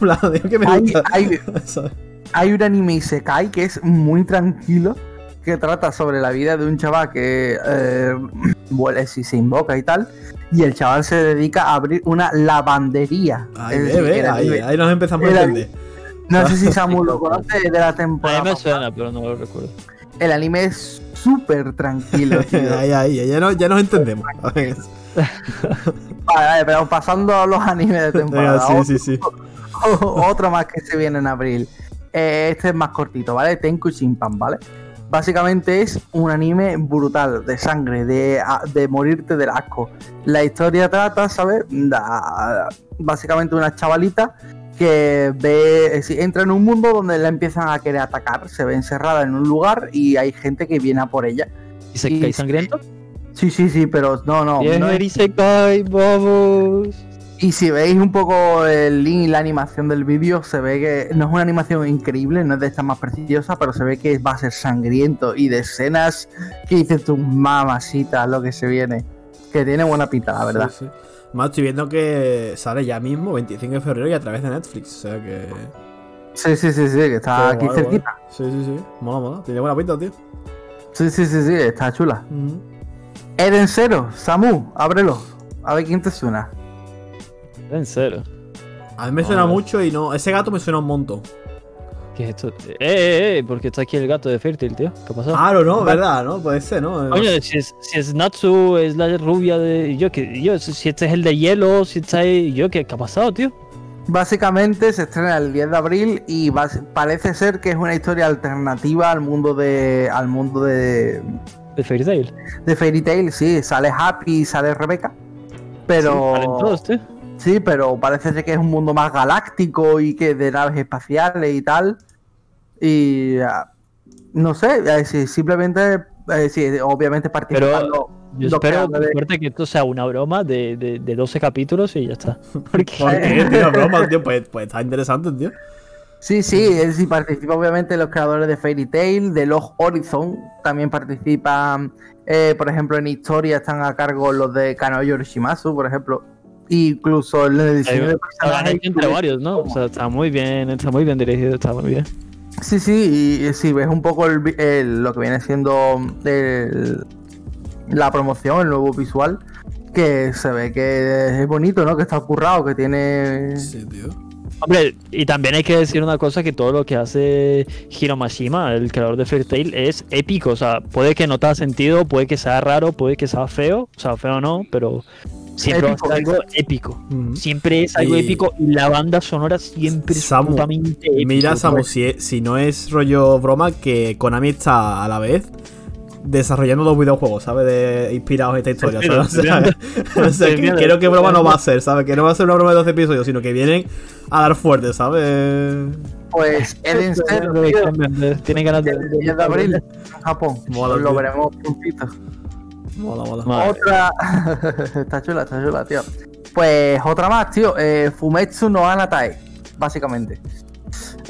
Que me Hay, gusta. hay, [LAUGHS] hay un anime Isekai que es muy tranquilo, que trata sobre la vida de un chaval que eh, vuelve si se invoca y tal, y el chaval se dedica a abrir una lavandería. Ahí, el ahí, ahí nos empezamos a entender. No sé si Samu lo [LAUGHS] conoce de la A temporada. mí me suena, pero no lo recuerdo. El anime es súper tranquilo, [LAUGHS] ya, no, ya nos entendemos. [LAUGHS] Vale, vale, pero pasando a los animes de [LAUGHS] temporada. Sí, sí, sí. otro, otro más que se viene en abril. Eh, este es más cortito, ¿vale? Tenku Shinpan, ¿vale? Básicamente es un anime brutal, de sangre, de, de morirte del asco. La historia trata, ¿sabes? Da- básicamente una chavalita que ve, eh, entra en un mundo donde la empiezan a querer atacar. Se ve encerrada en un lugar y hay gente que viene a por ella. ¿Y se cae sangriento? Sí, sí, sí, pero no, no. Bien, no es- y se cae, vamos. Y si veis un poco el link y la animación del vídeo, se ve que no es una animación increíble, no es de estas más preciosas, pero se ve que va a ser sangriento y de escenas que dices tu mamacita lo que se viene. Que tiene buena pinta, la verdad. Sí, sí. Más estoy viendo que sale ya mismo, 25 de febrero, y a través de Netflix. O sea que. Sí, sí, sí, sí, que está aquí guay, cerquita. guay. Sí, sí, sí. Mola, mola. Tiene buena pinta, tío. Sí, sí, sí, sí, está chula. Eden Zero, Samu, ábrelo. A ver quién te suena. En serio. A mí me suena mucho y no. Ese gato me suena un montón. ¿Qué es esto? Eh, eh, eh, porque está aquí el gato de Fértil, tío. ¿Qué pasó? Claro, ¿no? ¿Verdad? ¿No? Puede ser, ¿no? Coño, si es, si es Natsu, es la rubia de. Yo, que yo, si este es el de hielo, si está ahí. Yo, ¿qué, qué ha pasado, tío? Básicamente se estrena el 10 de abril y parece ser que es una historia alternativa al mundo de. al mundo de. De Fairy Tail. de Fairy Tail, sí, sale Happy, sale Rebecca. Pero. Salen todos, tío. Sí, pero parece ser que es un mundo más galáctico y que de naves espaciales y tal. Y. ah, no sé, eh, sí, simplemente. eh, sí, obviamente participando. Yo espero creadores- por suerte que esto sea una broma de, de, de 12 capítulos y ya está. [LAUGHS] Porque. ¿Por qué, tío? Broma, tío. Pues, pues está interesante, tío. Sí, sí, sí participa obviamente los creadores de Fairy Tail, de Log Horizon, también participan, eh, por ejemplo, en historia están a cargo los de Kanoyo Yoshimasu, por ejemplo, incluso el diseño de personajes. entre varios, ¿no? O sea, está muy bien, está muy bien dirigido, está muy bien. Sí, sí, y, y si ves un poco el vi- el- lo que viene siendo el- la promoción, el nuevo visual, que se ve que es bonito, ¿no? Que está currado, que tiene... Sí, tío. Hombre, y también hay que decir una cosa, que todo lo que hace Hiro Mashima, el creador de Fairy Tail, es épico. O sea, puede que no tenga sentido, puede que sea raro, puede que sea feo. O sea, feo no, pero siempre Épico, va a ser algo épico. Siempre es algo Y- épico y la banda sonora siempre es Samu, absolutamente épico. Mira, Samu, pues. si, si no es rollo broma, que Konami está a la vez desarrollando dos videojuegos, ¿sabes? De, inspirados en esta historia, ¿sabes? [LAUGHS] O sea, o que- creo que broma no va a ser, ¿sabes? Que no va a ser una broma de 12 episodios, sino que vienen a dar fuerte, ¿sabes? Pues Eden Zero, Tienen tío, ganas de de el 10 de abril en Japón. Mola, lo veremos puntito. Mola, mola. Madre. Otra. [LAUGHS] está chula, está chula, tío. Pues otra más, tío. Eh, Fumetsu no Anatae, básicamente.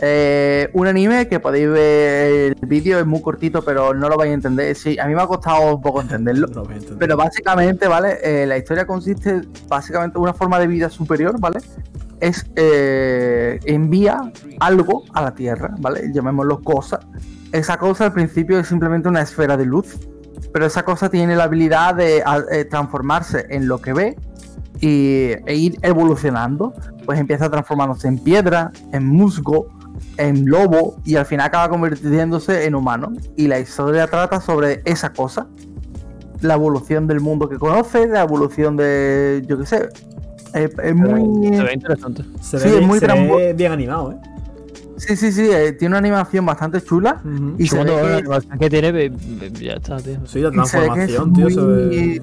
Eh, un anime que podéis ver el vídeo, es muy cortito, pero no lo vais a entender. Sí, a mí me ha costado un poco entenderlo. No. Pero básicamente, ¿vale? Eh, la historia consiste básicamente en una forma de vida superior, ¿vale? Es eh, envía algo a la Tierra, ¿vale? Llamémoslo cosa. Esa cosa al principio es simplemente una esfera de luz, pero esa cosa tiene la habilidad de a- eh, transformarse en lo que ve y, e ir evolucionando. Pues empieza transformándose en piedra, en musgo, en lobo y al final acaba convirtiéndose en humano. Y la historia trata sobre esa cosa la evolución del mundo que conoce, la evolución de, yo qué sé, Es, es muy. Se ve interesante. Se Sí, ve, es bien, muy se ve trampo- bien animado, ¿eh? Sí, sí, sí. eh, tiene una animación bastante chula. Y se Segundo, ve la que- animación que tiene, ya está, tío. Sí, la transformación, tío, se muy- ve...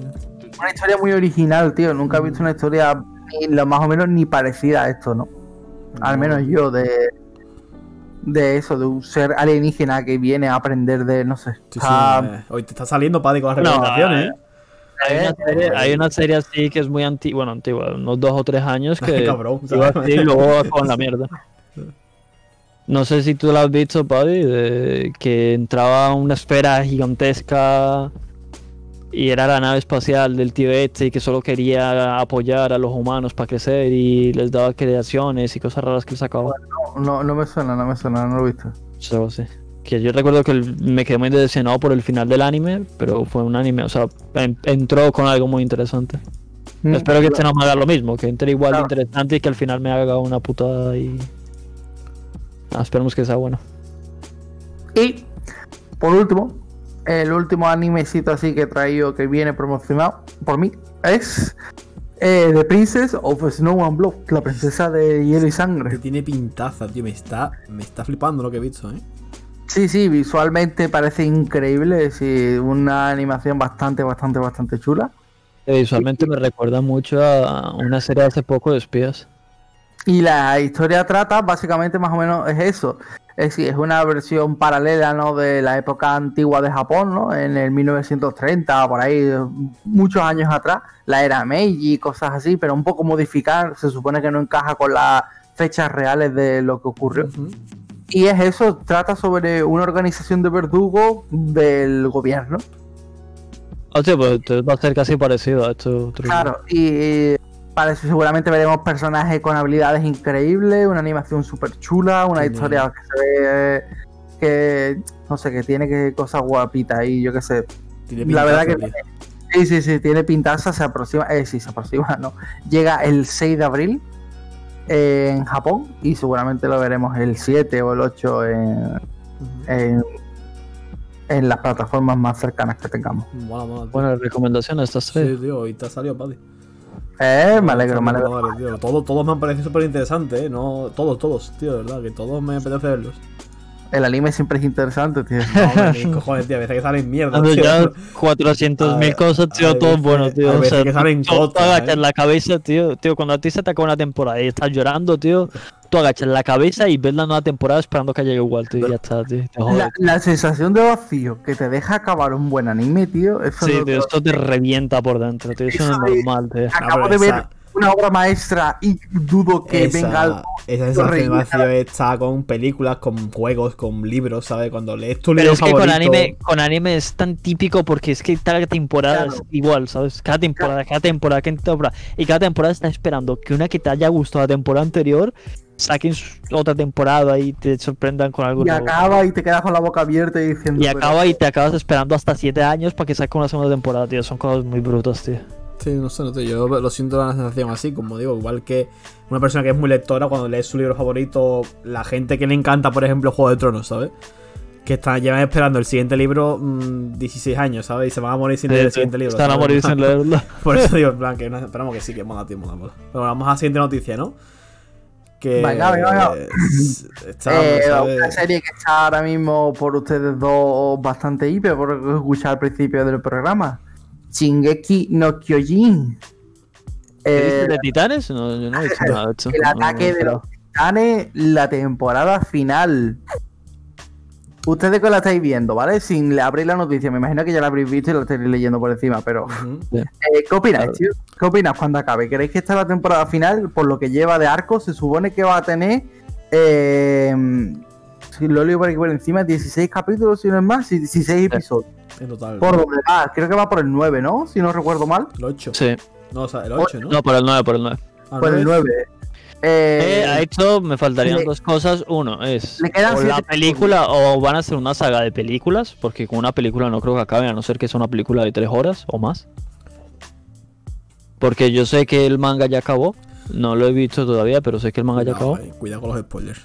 una historia muy original, tío. Nunca he visto una historia ni lo más o menos ni parecida a esto, ¿no? Al menos yo, de. De eso, de un ser alienígena que viene a aprender de, no sé. Sí, sí, está- eh, Hoy te está saliendo, padre, con las No, recomendaciones, ¿eh? Hay una, serie, hay una serie así que es muy antigua, bueno, antigua, unos dos o tres años [LAUGHS] que Cabrón, iba ¿sabes? así y luego con la mierda. [LAUGHS] No sé si tú la has visto, Paddy, de que entraba una esfera gigantesca y era la nave espacial del tío este y que solo quería apoyar a los humanos para crecer y les daba creaciones y cosas raras que él sacaba. No, no me suena, no me suena, no lo he visto. Algo así. Que yo recuerdo que me quedé muy decepcionado por el final del anime, pero fue un anime, o sea, en- entró con algo muy interesante. Mm. Espero que este no me haga lo mismo, que entre igual de Claro. interesante y que al final me haga una putada y. Ah, esperemos que sea bueno. Y por último, el último animecito así que he traído que viene promocionado por mí es eh, The Princess of Snow and Blood, la princesa de hielo y Que sangre. tiene pintaza, tío. Me está, me está flipando lo que he visto, ¿eh? Sí, sí, visualmente parece increíble, sí, una animación bastante, bastante, bastante chula. Eh, Visualmente me recuerda mucho a una serie hace poco de espías. Y la historia trata básicamente más o menos es eso. Es decir, es una versión paralela ¿no? de la época antigua de Japón, ¿no? En el 1930, por ahí, muchos años atrás, la era Meiji, cosas así, pero un poco modificar, se supone que no encaja con las fechas reales de lo que ocurrió. Y es eso, trata sobre una organización de verdugos del gobierno. Hostia, pues te va a ser casi parecido a esto. otro. Claro, y parece seguramente veremos personajes con habilidades increíbles, una animación súper chula, una historia que se ve que no sé, que tiene que cosas guapitas y yo qué sé. Tiene La verdad que- tío. Sí, sí, sí, tiene pintaza, se aproxima, eh, sí, se aproxima, [LAUGHS] no. Llega el 6 de abril en Japón y seguramente lo veremos el 7 o el 8 en, en, en las plataformas más cercanas que tengamos. Mola, mola, tío. Buena recomendación estas Sí, tres. tío, hoy te ha salido, padre. Eh, me alegro, me alegro. Madre, tío. Todos, todos me han parecido súper interesantes, ¿eh? No, todos, todos, tío, de verdad, que todos me apetece verlos. El anime siempre es interesante, tío. [LAUGHS] No, [LAUGHS] cojones, tío, a veces que salen mierda. Tío. ya 400 mil A- cosas, a tío, todo bueno, tío. a O veces sea, que salen tú, tú cotas, agachas ¿eh? la cabeza, tío. Tío, cuando a ti se te acaba una temporada y estás llorando, tío, tú agachas la cabeza y ves la nueva temporada esperando que llegue igual, tío. Y ya está, tío. La, la sensación de vacío que te deja acabar un buen anime, tío. Eso Sí, no- tío, esto te revienta por dentro, tío. Eso no es normal, tío. Acabo pero de ver esa- una obra maestra y dudo que esa, venga algo. esa sensación vacío está con películas, con juegos, con libros, ¿sabes? Cuando lees tu Pero libro es que con anime, con anime es tan típico porque es que cada temporada Claro. es igual, ¿sabes? Cada temporada, cada temporada, cada temporada. Y cada temporada está esperando que una que te haya gustado la temporada anterior saquen otra temporada y te sorprendan con algo Y nuevo. acaba y te quedas con la boca abierta y diciendo. Y pero- acaba y te acabas esperando hasta 7 años para que saque una segunda temporada, tío. Son cosas muy brutas, tío. Sí, no sé, no sé, yo lo siento una sensación así, como digo, igual que una persona que es muy lectora, cuando lee su libro favorito, la gente que le encanta, por ejemplo, Juego de Tronos, ¿sabes? Que están, llevan esperando el siguiente libro mm, 16 años, ¿sabes? Y se van a morir sin leer el siguiente libro. Están a morir sin leerlo. [LAUGHS] Por eso digo, en plan, que no- esperamos que sí, que mola, tío, mola, mola. Pero vamos a la siguiente noticia, ¿no? Que. Venga, venga, venga. está, Eh, una serie que está ahora mismo por ustedes dos bastante hiper, por escuché al principio del programa. Shingeki no Kyojin. ¿Qué Eh, de titanes? No, yo no he dicho [LAUGHS] nada de eso. el No, ataque no, de los titanes, la temporada final. Ustedes que la estáis viendo, ¿vale? Sin le- abrir la noticia, me imagino que ya la habréis visto y la estáis leyendo por encima, pero eh, ¿qué opinas, Claro. tío? ¿Qué opinas cuando acabe? ¿Creéis que esta es la temporada final? Por lo que lleva de arco, se supone que va a tener, eh, lo leo por aquí por encima, 16 capítulos, si no es más, y 16 episodios. En total. ¿Por dónde va? Creo que va por el 9, ¿no? Si no recuerdo mal. El 8. Sí. No, o sea, el 8, ¿no? No, por el 9, por el 9. Ah, Por el ¿no es? 9. Eh, Eh, a esto me faltarían le- dos cosas. Uno es le quedan o la película o van a hacer una saga de películas, porque con una película no creo que acabe, a no ser que sea una película de tres horas o más. Porque yo sé que el manga ya acabó. No lo he visto todavía, pero sé que el manga ya acabó. eh, cuidado con los spoilers.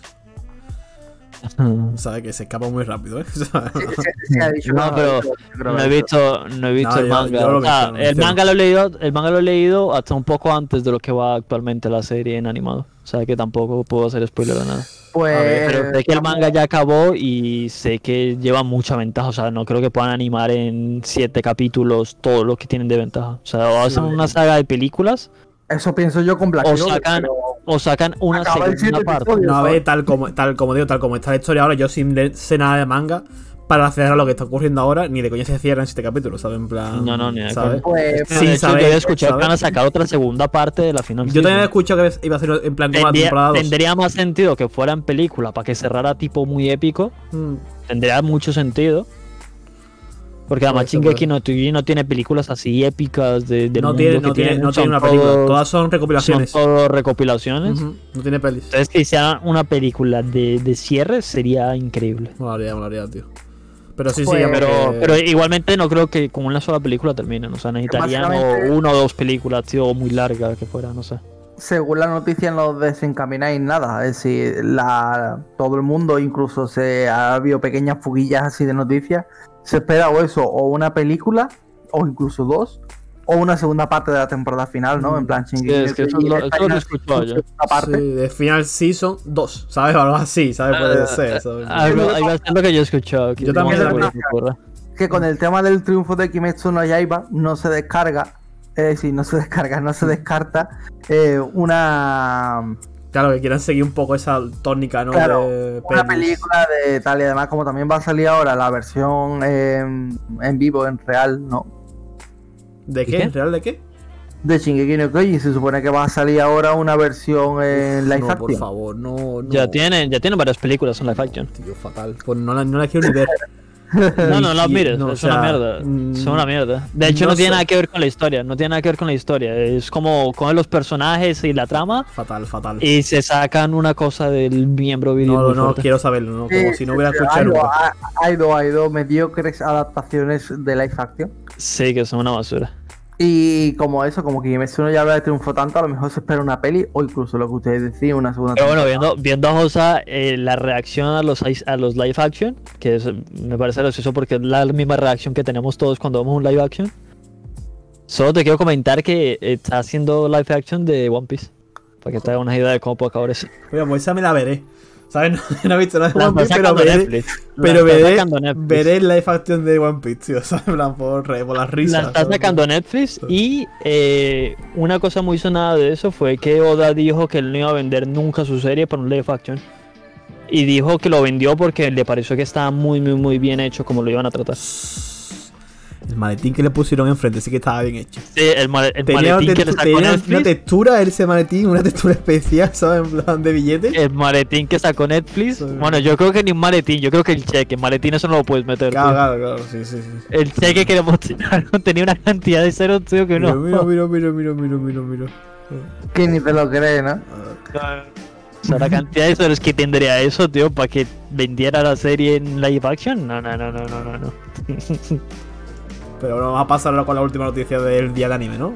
[LAUGHS] ¿Sabes? Que se escapa muy rápido, ¿eh? [LAUGHS] O sea, Sí, sí, sí, ha dicho, No, pero yo No he visto, no he visto No, el yo- manga. yo lo O sea, menciono, el manga lo he leído, el manga lo he leído hasta un poco antes de lo que va actualmente la serie en animado. O sea que tampoco puedo hacer spoiler de nada. Pues, ver, Pero sé que el manga ya acabó y sé que lleva mucha ventaja. O sea, no creo que puedan animar en siete capítulos todo lo que tienen de ventaja. O sea, o hacen una saga de películas Eso pienso yo con Black o sacan, pero- o sacan una Acaba segunda parte. no, a ver, tal como, tal como digo, tal como está la historia ahora, yo sin sé nada de manga para cerrar lo que está ocurriendo ahora, ni de coña se cierra en siete capítulos, ¿sabes? En plan. No, no, ni de ¿sabes? Pues, Sí, hecho, saber, yo he escuchado que saber. van a sacar otra segunda parte de la final. Yo también he escuchado que iba a ser en plan como la temporada 2. tendría más sentido que fuera en película para que cerrara tipo muy épico. Tendría mucho sentido. Porque además Shingeki no, no tiene películas así épicas de, del No mundo tiene, que no tiene, tienen, no tiene son una película, todos- todas son Son recopilaciones. todo recopilaciones. Ujú, No tiene pelis. Entonces que hicieran una película de, de cierre sería increíble. Molaría, molaría, tío. Pero sí, sí, Pues- Pero, que- pero igualmente no creo que con una sola película terminen. O sea, necesitarían o Básicamente- una o dos películas, tío, muy largas que fuera, no sé. según la noticia no desencamináis nada. Es decir, la, todo el mundo, incluso se ha habido pequeñas fuguillas así de noticias. Se espera o eso, o una película, o incluso dos, o una segunda parte de la temporada final, ¿no? En plan, Sí, Shingeki es que no eso lo- lo he escuchado yo. parte. Sí, de Final Season 2, ¿sabes? O [LAUGHS] algo así, ¿sabes? Puede ser, ¿sabes? Algo, algo así lo que yo he escuchado. que Yo también lo he que con el tema del triunfo de Kimetsu no Yaiba no se descarga, es decir, no se [LAUGHS] descarga, no se descarta eh, una, Claro, que quieran seguir un poco esa tónica, ¿no? Claro, de una película de tal y además como también va a salir ahora la versión en, en vivo, en real, ¿no? ¿De qué? ¿En real de qué? De Shingeki no Kyojin, se supone que va a salir ahora una versión en live no, por action. favor, no, no. Ya tienen, ya tienen varias películas en live action. Tío, fatal. Pues no la, no la quiero ni ver. [LAUGHS] [LAUGHS] No, no las Ni- mires, no, o es una mierda. mm, Es una mierda. De hecho, no no, tiene sé. nada que ver con la historia. No tiene nada que ver con la historia. Es como cogen los personajes y la trama Fatal, fatal. y se sacan una cosa del miembro viril. No, no, no fuerte. quiero saberlo, ¿no? Como Sí, si no hubiera sí, escuchado hay, dos, hay- dos, mediocres adaptaciones de live action. Sí, que son una basura. Y como eso, como que Kimetsu no Yaiba triunfó tanto, a lo mejor se espera una peli o incluso lo que ustedes decían, una segunda Pero bueno, viendo, viendo a Josa, eh, la reacción a los, a los live action, que es- me parece gracioso porque es la misma reacción que tenemos todos cuando vemos un live action. Solo te quiero comentar que está haciendo live action de One Piece. Para que te hagas una idea de cómo puede acabar eso. Oye, pues esa me la veré. ¿Sabes? [LAUGHS] No, no he visto nada de La One Piece, pero veré. La pero veré, veré live action de One Piece, tío. [LAUGHS] ¿Sabes? Plan, por, por las risas. La está sacando Netflix y eh, una cosa muy sonada de eso fue que Oda dijo que él no iba a vender nunca su serie por un live action. Y dijo que lo vendió porque le pareció que estaba muy, muy, muy bien hecho como lo iban a tratar. [LAUGHS] El maletín que le pusieron enfrente sí que estaba bien hecho. Sí, el, male- el Tenía, maletín una, que le sacó tenía una Netflix. textura ese maletín, una [LAUGHS] textura especial, ¿sabes? En plan de billete. El maletín que sacó Netflix. Sí. Bueno, yo creo que ni un maletín, yo creo que el cheque. El maletín eso no lo puedes meter. Claro, tío. claro, claro, sí, sí, sí. El cheque que le mostraron [LAUGHS] tenía una cantidad de ceros, tío, que no. Mira, mira, [LAUGHS] mira, mira, mira, mira, mira. Que ni te lo crees, ¿no? O sea, la cantidad de ceros que tendría eso, tío, para que vendiera la serie en live action. No, no, no, no, no, no. no. Pero vamos a pasar ahora con la última noticia del día de anime, ¿no?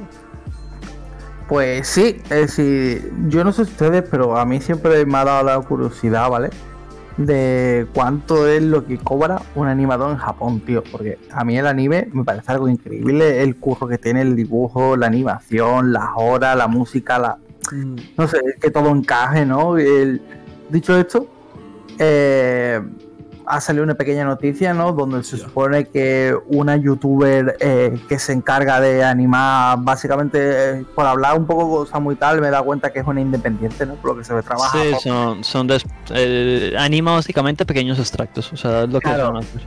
Pues sí, es decir, yo no sé ustedes, pero a mí siempre me ha dado la curiosidad, ¿vale? De cuánto es lo que cobra un animador en Japón, tío. Porque a mí el anime me parece algo increíble, el curro que tiene el dibujo, la animación, las horas, la música, la... Mm, No sé, que todo encaje, ¿no? El- Dicho esto, eh, ha salido una pequeña noticia, ¿no? Donde se supone que una youtuber eh, que se encarga de animar, básicamente, eh, por hablar un poco cosa muy tal, me da cuenta que es una independiente, ¿no? Por lo que se ve trabaja. Sí, son, son des- eh, anima básicamente pequeños extractos. O sea, es lo que Claro. hacer.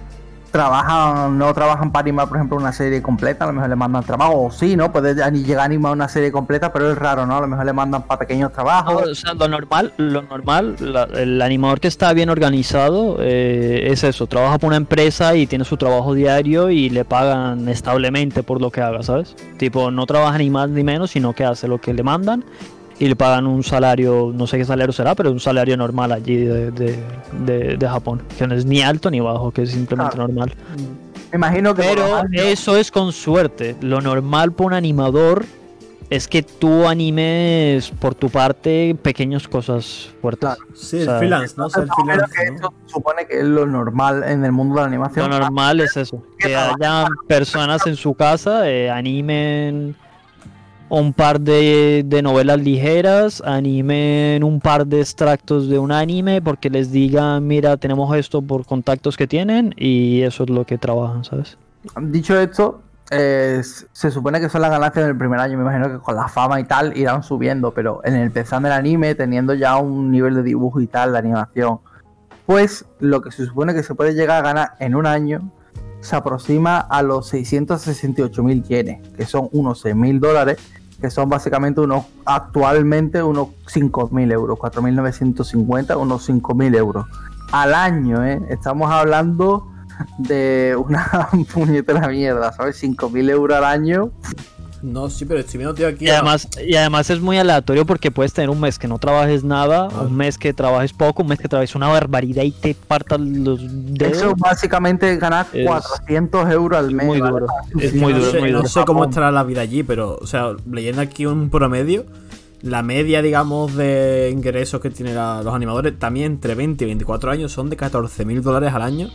Trabajan, no trabajan para animar, por ejemplo, una serie completa, a lo mejor le mandan trabajo, o sí, ¿no? Puede llegar a animar una serie completa, pero es raro, ¿no? A lo mejor le mandan para pequeños trabajos. lo normal, lo normal, el animador que está bien organizado eh, es eso, trabaja por una empresa y tiene su trabajo diario y le pagan establemente por lo que haga, ¿sabes? Tipo, no trabaja ni más ni menos, sino que hace lo que le mandan y le pagan un salario, no sé qué salario será, pero un salario normal allí de, de, de- de Japón, que no es ni alto ni bajo, que es simplemente Claro. normal. Me imagino que Pero eso es con suerte. Lo normal para un animador es que tú animes por tu parte pequeñas cosas fuertes. Claro. Sí, O el sea, freelance, ¿no? Freelance, supone que es lo normal en el mundo de la animación. Lo normal es eso, que haya personas en su casa, eh, animen un par de, de novelas ligeras, animen un par de extractos de un anime, porque les digan, mira, tenemos esto por contactos que tienen, y eso es lo que trabajan, ¿sabes? Dicho esto, eh, se supone que son las ganancias del primer año. Me imagino que con la fama y tal irán subiendo, pero en el empezar del anime, teniendo ya un nivel de dibujo y tal, de animación, pues lo que se supone que se puede llegar a ganar en un año se aproxima a los 668 mil yenes, que son unos 6 mil dólares, que son básicamente unos, actualmente unos 5 mil euros, 4.950, unos 5 mil euros al año, ¿eh? Estamos hablando de una [LAUGHS] puñetera mierda, ¿sabes? 5 mil euros al año. No, sí, pero estoy viendo, tío, aquí. Y además, y además es muy aleatorio porque puedes tener un mes que no trabajes nada, Ah. un mes que trabajes poco, un mes que trabajes una barbaridad y te partan los dedos. Eso básicamente es ganar Es- 400 euros al mes. muy ¿vale? duro, es Sí, muy no duro, sé, muy no sé cómo estará la vida allí, pero, o sea, leyendo aquí un promedio, la media, digamos, de ingresos que tienen la- los animadores, también entre 20 y 24 años, son de 14 mil dólares al año.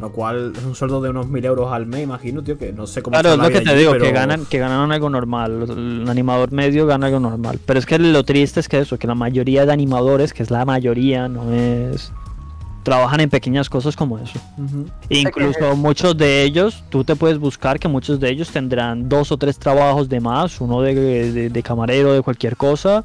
Lo cual es un sueldo de unos mil euros al mes, imagino, tío, que no sé cómo Claro, es lo que te allí, digo, pero- que ganan, que ganan algo normal. El animador medio gana algo normal. Pero es que lo triste es que eso, que la mayoría de animadores, que es la mayoría, no es. trabajan en pequeñas cosas como eso. Incluso muchos de ellos, tú te puedes buscar que muchos de ellos tendrán dos o tres trabajos de más, uno de, de- de camarero de cualquier cosa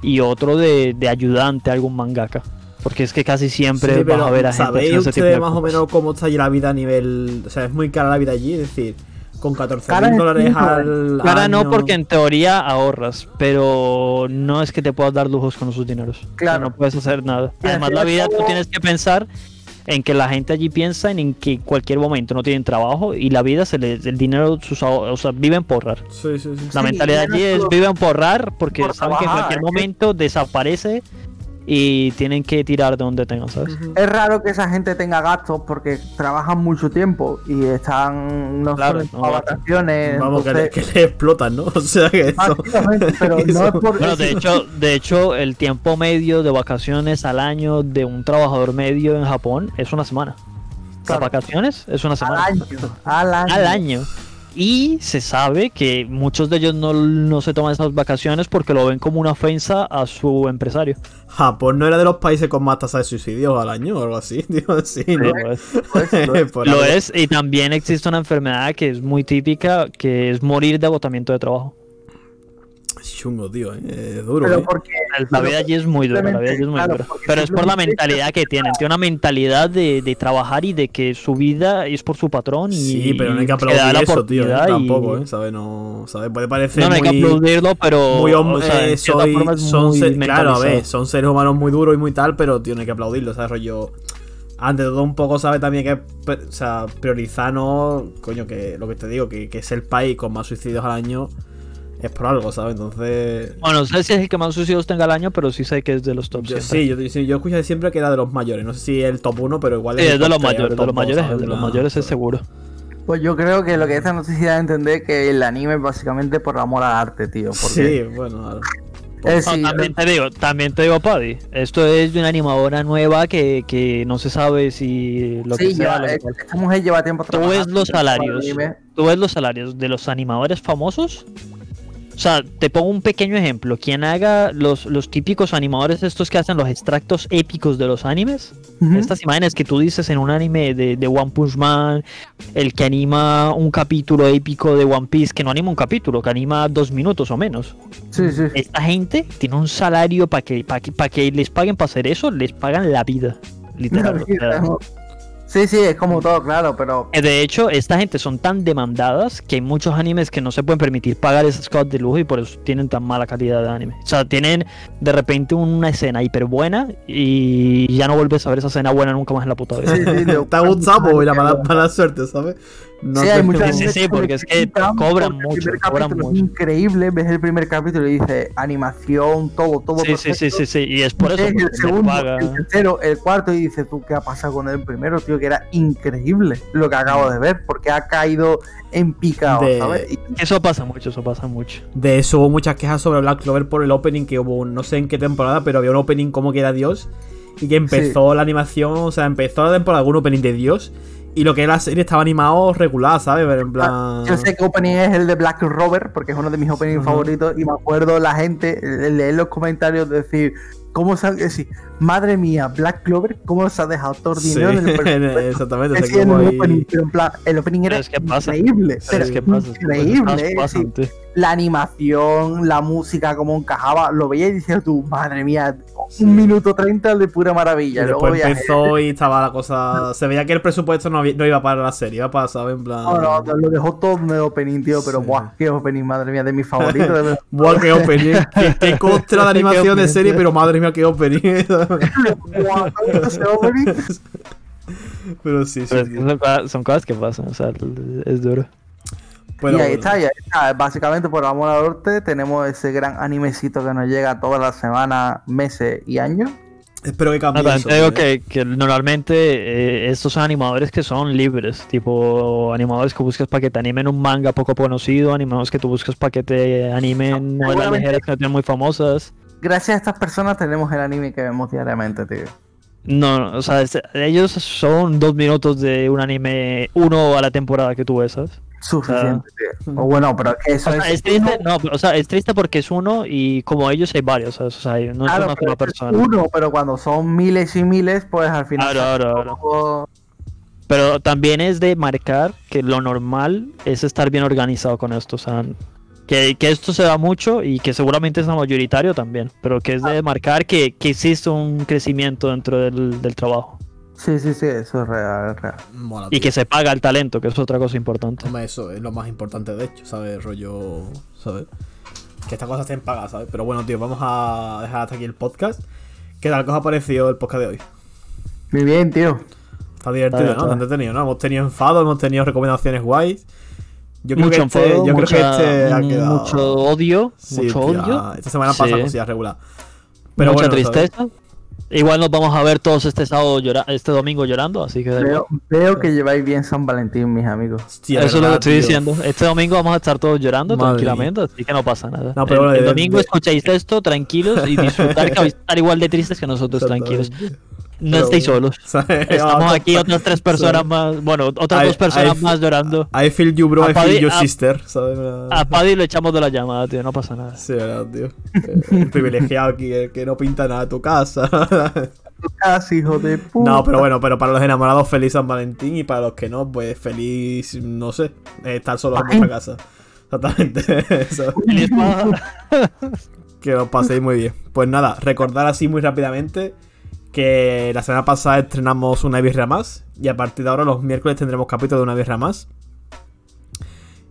y otro de, de ayudante a algún mangaka. Porque es que casi siempre Sí, vas a ver a gente ¿sabéis tipo ustedes de más o menos cómo está allí la vida a nivel... O sea, es muy cara la vida allí, es decir, con 14 Cara mil dólares al Claro, no, año- porque en teoría ahorras, pero no es que te puedas dar lujos con esos dineros. Claro. no puedes hacer nada. Además, la vida tú tienes que pensar en que la gente allí piensa en que en cualquier momento no tienen trabajo y la vida se les, el dinero, sus, o sea, viven por ahorrar. Sí, sí, sí. La Sí, mentalidad no allí es viven por ahorrar porque por saben que en trabajar, cualquier momento desaparece y tienen que tirar de donde tengan, ¿sabes? Es raro que esa gente tenga gastos porque trabajan mucho tiempo y están no Claro, suelen no vacaciones. Vamos, que le, entonces- que le explotan, ¿no? [LAUGHS] O sea que eso... Básicamente, [LAUGHS] pero no es eso- por Bueno, de hecho, de hecho, el tiempo medio de vacaciones al año de un trabajador medio en Japón es una semana. Las Claro. vacaciones es una al semana. año, al año. Al año. Y se sabe que muchos de ellos no, no se toman esas vacaciones porque lo ven como una ofensa a su empresario. Japón no era de los países con más tasa de suicidios al año o algo así, [LAUGHS] tío, sí, ¿no? Lo es. [LAUGHS] Lo es. Lo es, y también existe una enfermedad que es muy típica, que es morir de agotamiento de trabajo. Chungo, tío, eh, es duro, Pero ¿eh? porque La vida allí es muy dura, la vida allí es muy Claro, dura. Pero es por la mentalidad que tienen. Tiene una mentalidad de, de trabajar y de que su vida es por su patrón. Y, Sí, pero no hay que aplaudir la eso, tío, ¿eh? y- tampoco, ¿eh? ¿Sabes? No, ¿sabes? Puede parecer No, no hay que aplaudirlo, pero. muy hom- o sea, eh, soy- son muy se- claro, a ver, son seres humanos muy duros y muy tal, pero tío, no hay que aplaudirlo, ¿sabes? Rollo. Ante todo, un poco, ¿sabes? También que o sea, priorizar, ¿no? Coño, que lo que te digo, que, que es el país con más suicidios al año, es por algo, ¿sabes? Entonces. Bueno, no sé si es el que más suicidios tenga al año, pero sí sé que es de los top. Yo, sí, yo, sí, yo escuché siempre que era de los mayores. No sé si el top 1, pero igual Sí, el es de los el mayores, de los mayores, ¿sabes? de los mayores es seguro. Pues yo creo que lo que esta noticia da a entender que el anime es básicamente por amor al arte, tío. Porque Sí, bueno, claro. es No, decir, también te digo, también te digo, Paddy, esto es de una animadora nueva que, que no se sabe si lo que sí, sea. lleva- lo que eh, esta mujer lleva tiempo Tú ves trabajando los el salarios. anime. Tú ves los salarios de los animadores famosos. O sea, te pongo un pequeño ejemplo. Quien haga los, los típicos animadores estos que hacen los extractos épicos de los animes. Ujú. Estas imágenes que tú dices en un anime de, de One Punch Man, el que anima un capítulo épico de One Piece, que no anima un capítulo, que anima dos minutos o menos. Sí, sí. Esta gente tiene un salario para que, para que, pa' que les paguen para hacer eso, les pagan la vida. Literal. Sí, sí, es como todo, claro, pero Eh, De hecho, esta gente son tan demandadas que hay muchos animes que no se pueden permitir pagar esas cosas de lujo y por eso tienen tan mala calidad de anime. O sea, tienen de repente una escena hiper buena y ya no vuelves a ver esa escena buena nunca más en la puta vida. Sí, sí, de- Te ha gustado, pues, la mala, mala suerte, ¿sabes? No sí, hay mucha Sí, sí, sí, porque es que cobran mucho, cobran mucho. es increíble, ves el primer capítulo y dice animación, todo, todo. Sí, sí, sí, perfecto. sí, sí. Y es por eso el segundo, paga. el tercero, el cuarto y dices tú qué ha pasado con el primero, tío, que era increíble lo que acabo de ver, porque ha caído en picado, De- ¿sabes? Y- Eso pasa mucho, eso pasa mucho. De eso hubo muchas quejas sobre Black Clover por el opening que hubo, no sé en qué temporada, pero había un opening como que era Dios. Y que empezó la animación, o sea, empezó la temporada con un opening de Dios. Y lo que era la serie estaba animado regular, ¿sabes? Pero en plan. Yo sé que opening es el de Black Rover, porque es uno de mis openings favoritos, y me acuerdo la gente leer los comentarios decir, ¿cómo se ha, decir, madre mía, Black Clover, cómo se ha dejado todo el Sí, dinero en el [LAUGHS] presupuesto? exactamente. Es que el ahí- opening, pero en plan, el opening era Pero es que pasa. increíble, Pero es que pasa. increíble, Pasa es decir, bastante. La animación, la música, cómo encajaba, lo veías y decías tú, madre mía, Sí. un minuto treinta de pura Y maravilla. Luego después veías, empezó [LAUGHS] y estaba la cosa. Se veía que el presupuesto no, había- no iba para la serie, iba para, ¿sabes? En plan. no, no, lo dejó todo en el opening, tío, pero Sí. buah, qué opening, madre mía, de mis favoritos. de. [LAUGHS] Buah, qué opening. [LAUGHS] Qué, qué costra de animación de serie, pero madre mía, qué opening. Buah, tanto ese opening. pero sí, sí. Pero son, cosas- son cosas que pasan, o sea, es duro. Pero y ahí está, y ahí está. Básicamente, por amor al norte, tenemos ese gran animecito que nos llega todas las semanas, meses y años. Espero que No, cambie también eso. te digo que, que normalmente eh, estos son animadores que son libres, tipo animadores que buscas para que te animen un manga poco conocido, animadores que tú buscas para que te animen novelas seguramente- ligeras que no tienen muy famosas. Gracias a estas personas tenemos el anime que vemos diariamente, tío. No, no, o sea, es- ellos son dos minutos de un anime, uno a la temporada que tú ves, ¿sabes? Suficiente, tío. O bueno, pero es eso O sea, es triste, no, o sea, es triste porque es uno y como ellos hay varios. O sea, no es Claro, una pero sola es persona. uno, pero cuando son miles y miles, pues al final. Claro, claro, tampoco- Pero también es de marcar que lo normal es estar bien organizado con esto. O sea, que, que esto se da mucho y que seguramente es mayoritario también. Pero que es de marcar que, que existe un crecimiento dentro del, del trabajo. Sí, sí, sí, eso es real, es real. Mola, Y que se paga el talento, que es otra cosa importante. Hombre, eso es lo más importante, de hecho, ¿sabes? Rollo, ¿sabes? Que estas cosas estén pagas, ¿sabes? Pero bueno, tío, vamos a dejar hasta aquí el podcast. ¿Qué tal que os ha parecido el podcast de hoy? Muy bien, tío. Está divertido, Está bien, ¿no? está entretenido, ¿no? Hemos tenido enfado, hemos tenido recomendaciones guays. Yo creo mucho que este, enfado, creo que este ha quedado... mucho odio, Sí, mucho odio, Esta semana pasa Sí. cosillas regular. Pero mucha bueno, ¿sabes? Igual nos vamos a ver todos este sábado llora este domingo llorando, así que. Veo, veo que lleváis bien San Valentín, mis amigos. Hostia, Eso es lo que estoy tío. diciendo. Este domingo vamos a estar todos llorando Madre tranquilamente, así que no pasa nada. No, pero el, el domingo escucháis esto tranquilos y disfrutar que vais a estar igual de tristes que nosotros tranquilos. No Pero estéis bueno, solos. [LAUGHS] Estamos aquí otras tres personas más, bueno, otras I- dos personas I- más llorando. I feel you, bro, A I feel Paddy- you, a- sister. ¿Sabes? A Paddy lo echamos de la llamada, tío, no pasa nada. Sí, verdad, tío. El privilegiado aquí, el que no pinta nada de tu casa. [LAUGHS] Casi, hijo de puta. no, pero bueno, pero para los enamorados, feliz San Valentín. Y para los que no, pues feliz, no sé, estar solos en Ay. vuestra casa. Exactamente. [LAUGHS] Eso. Que os paséis muy bien. Pues nada, recordar así muy rápidamente que la semana pasada estrenamos una birra más. Y a partir de ahora, los miércoles, tendremos capítulo de una birra más.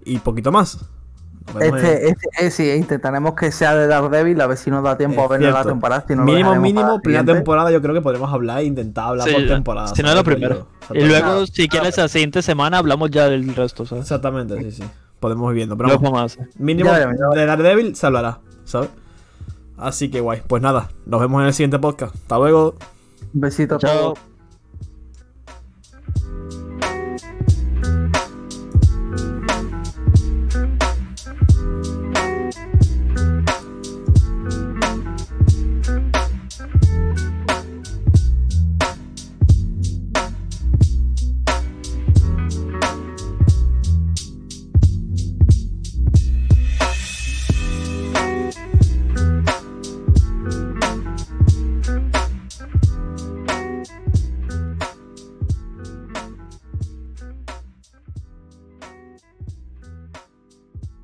Y poquito más. Este, este, eh, sí, intentaremos que sea de Daredevil, a ver si nos da tiempo Es a ver la temporada. Si no lo mínimo, mínimo, primera siguiente. temporada yo creo que podremos hablar e intentar hablar Sí, por temporada. si no es primera. Yo- Y luego, si quieres, la siguiente semana hablamos ya del resto, ¿sabes? Exactamente, sí, sí. Podemos ir viendo. Pero vamos, mínimo Ya veremos, ya de Daredevil se hablará, ¿sabes? Así que guay. Pues nada, nos vemos en el siguiente podcast. Hasta luego. Besito a todos.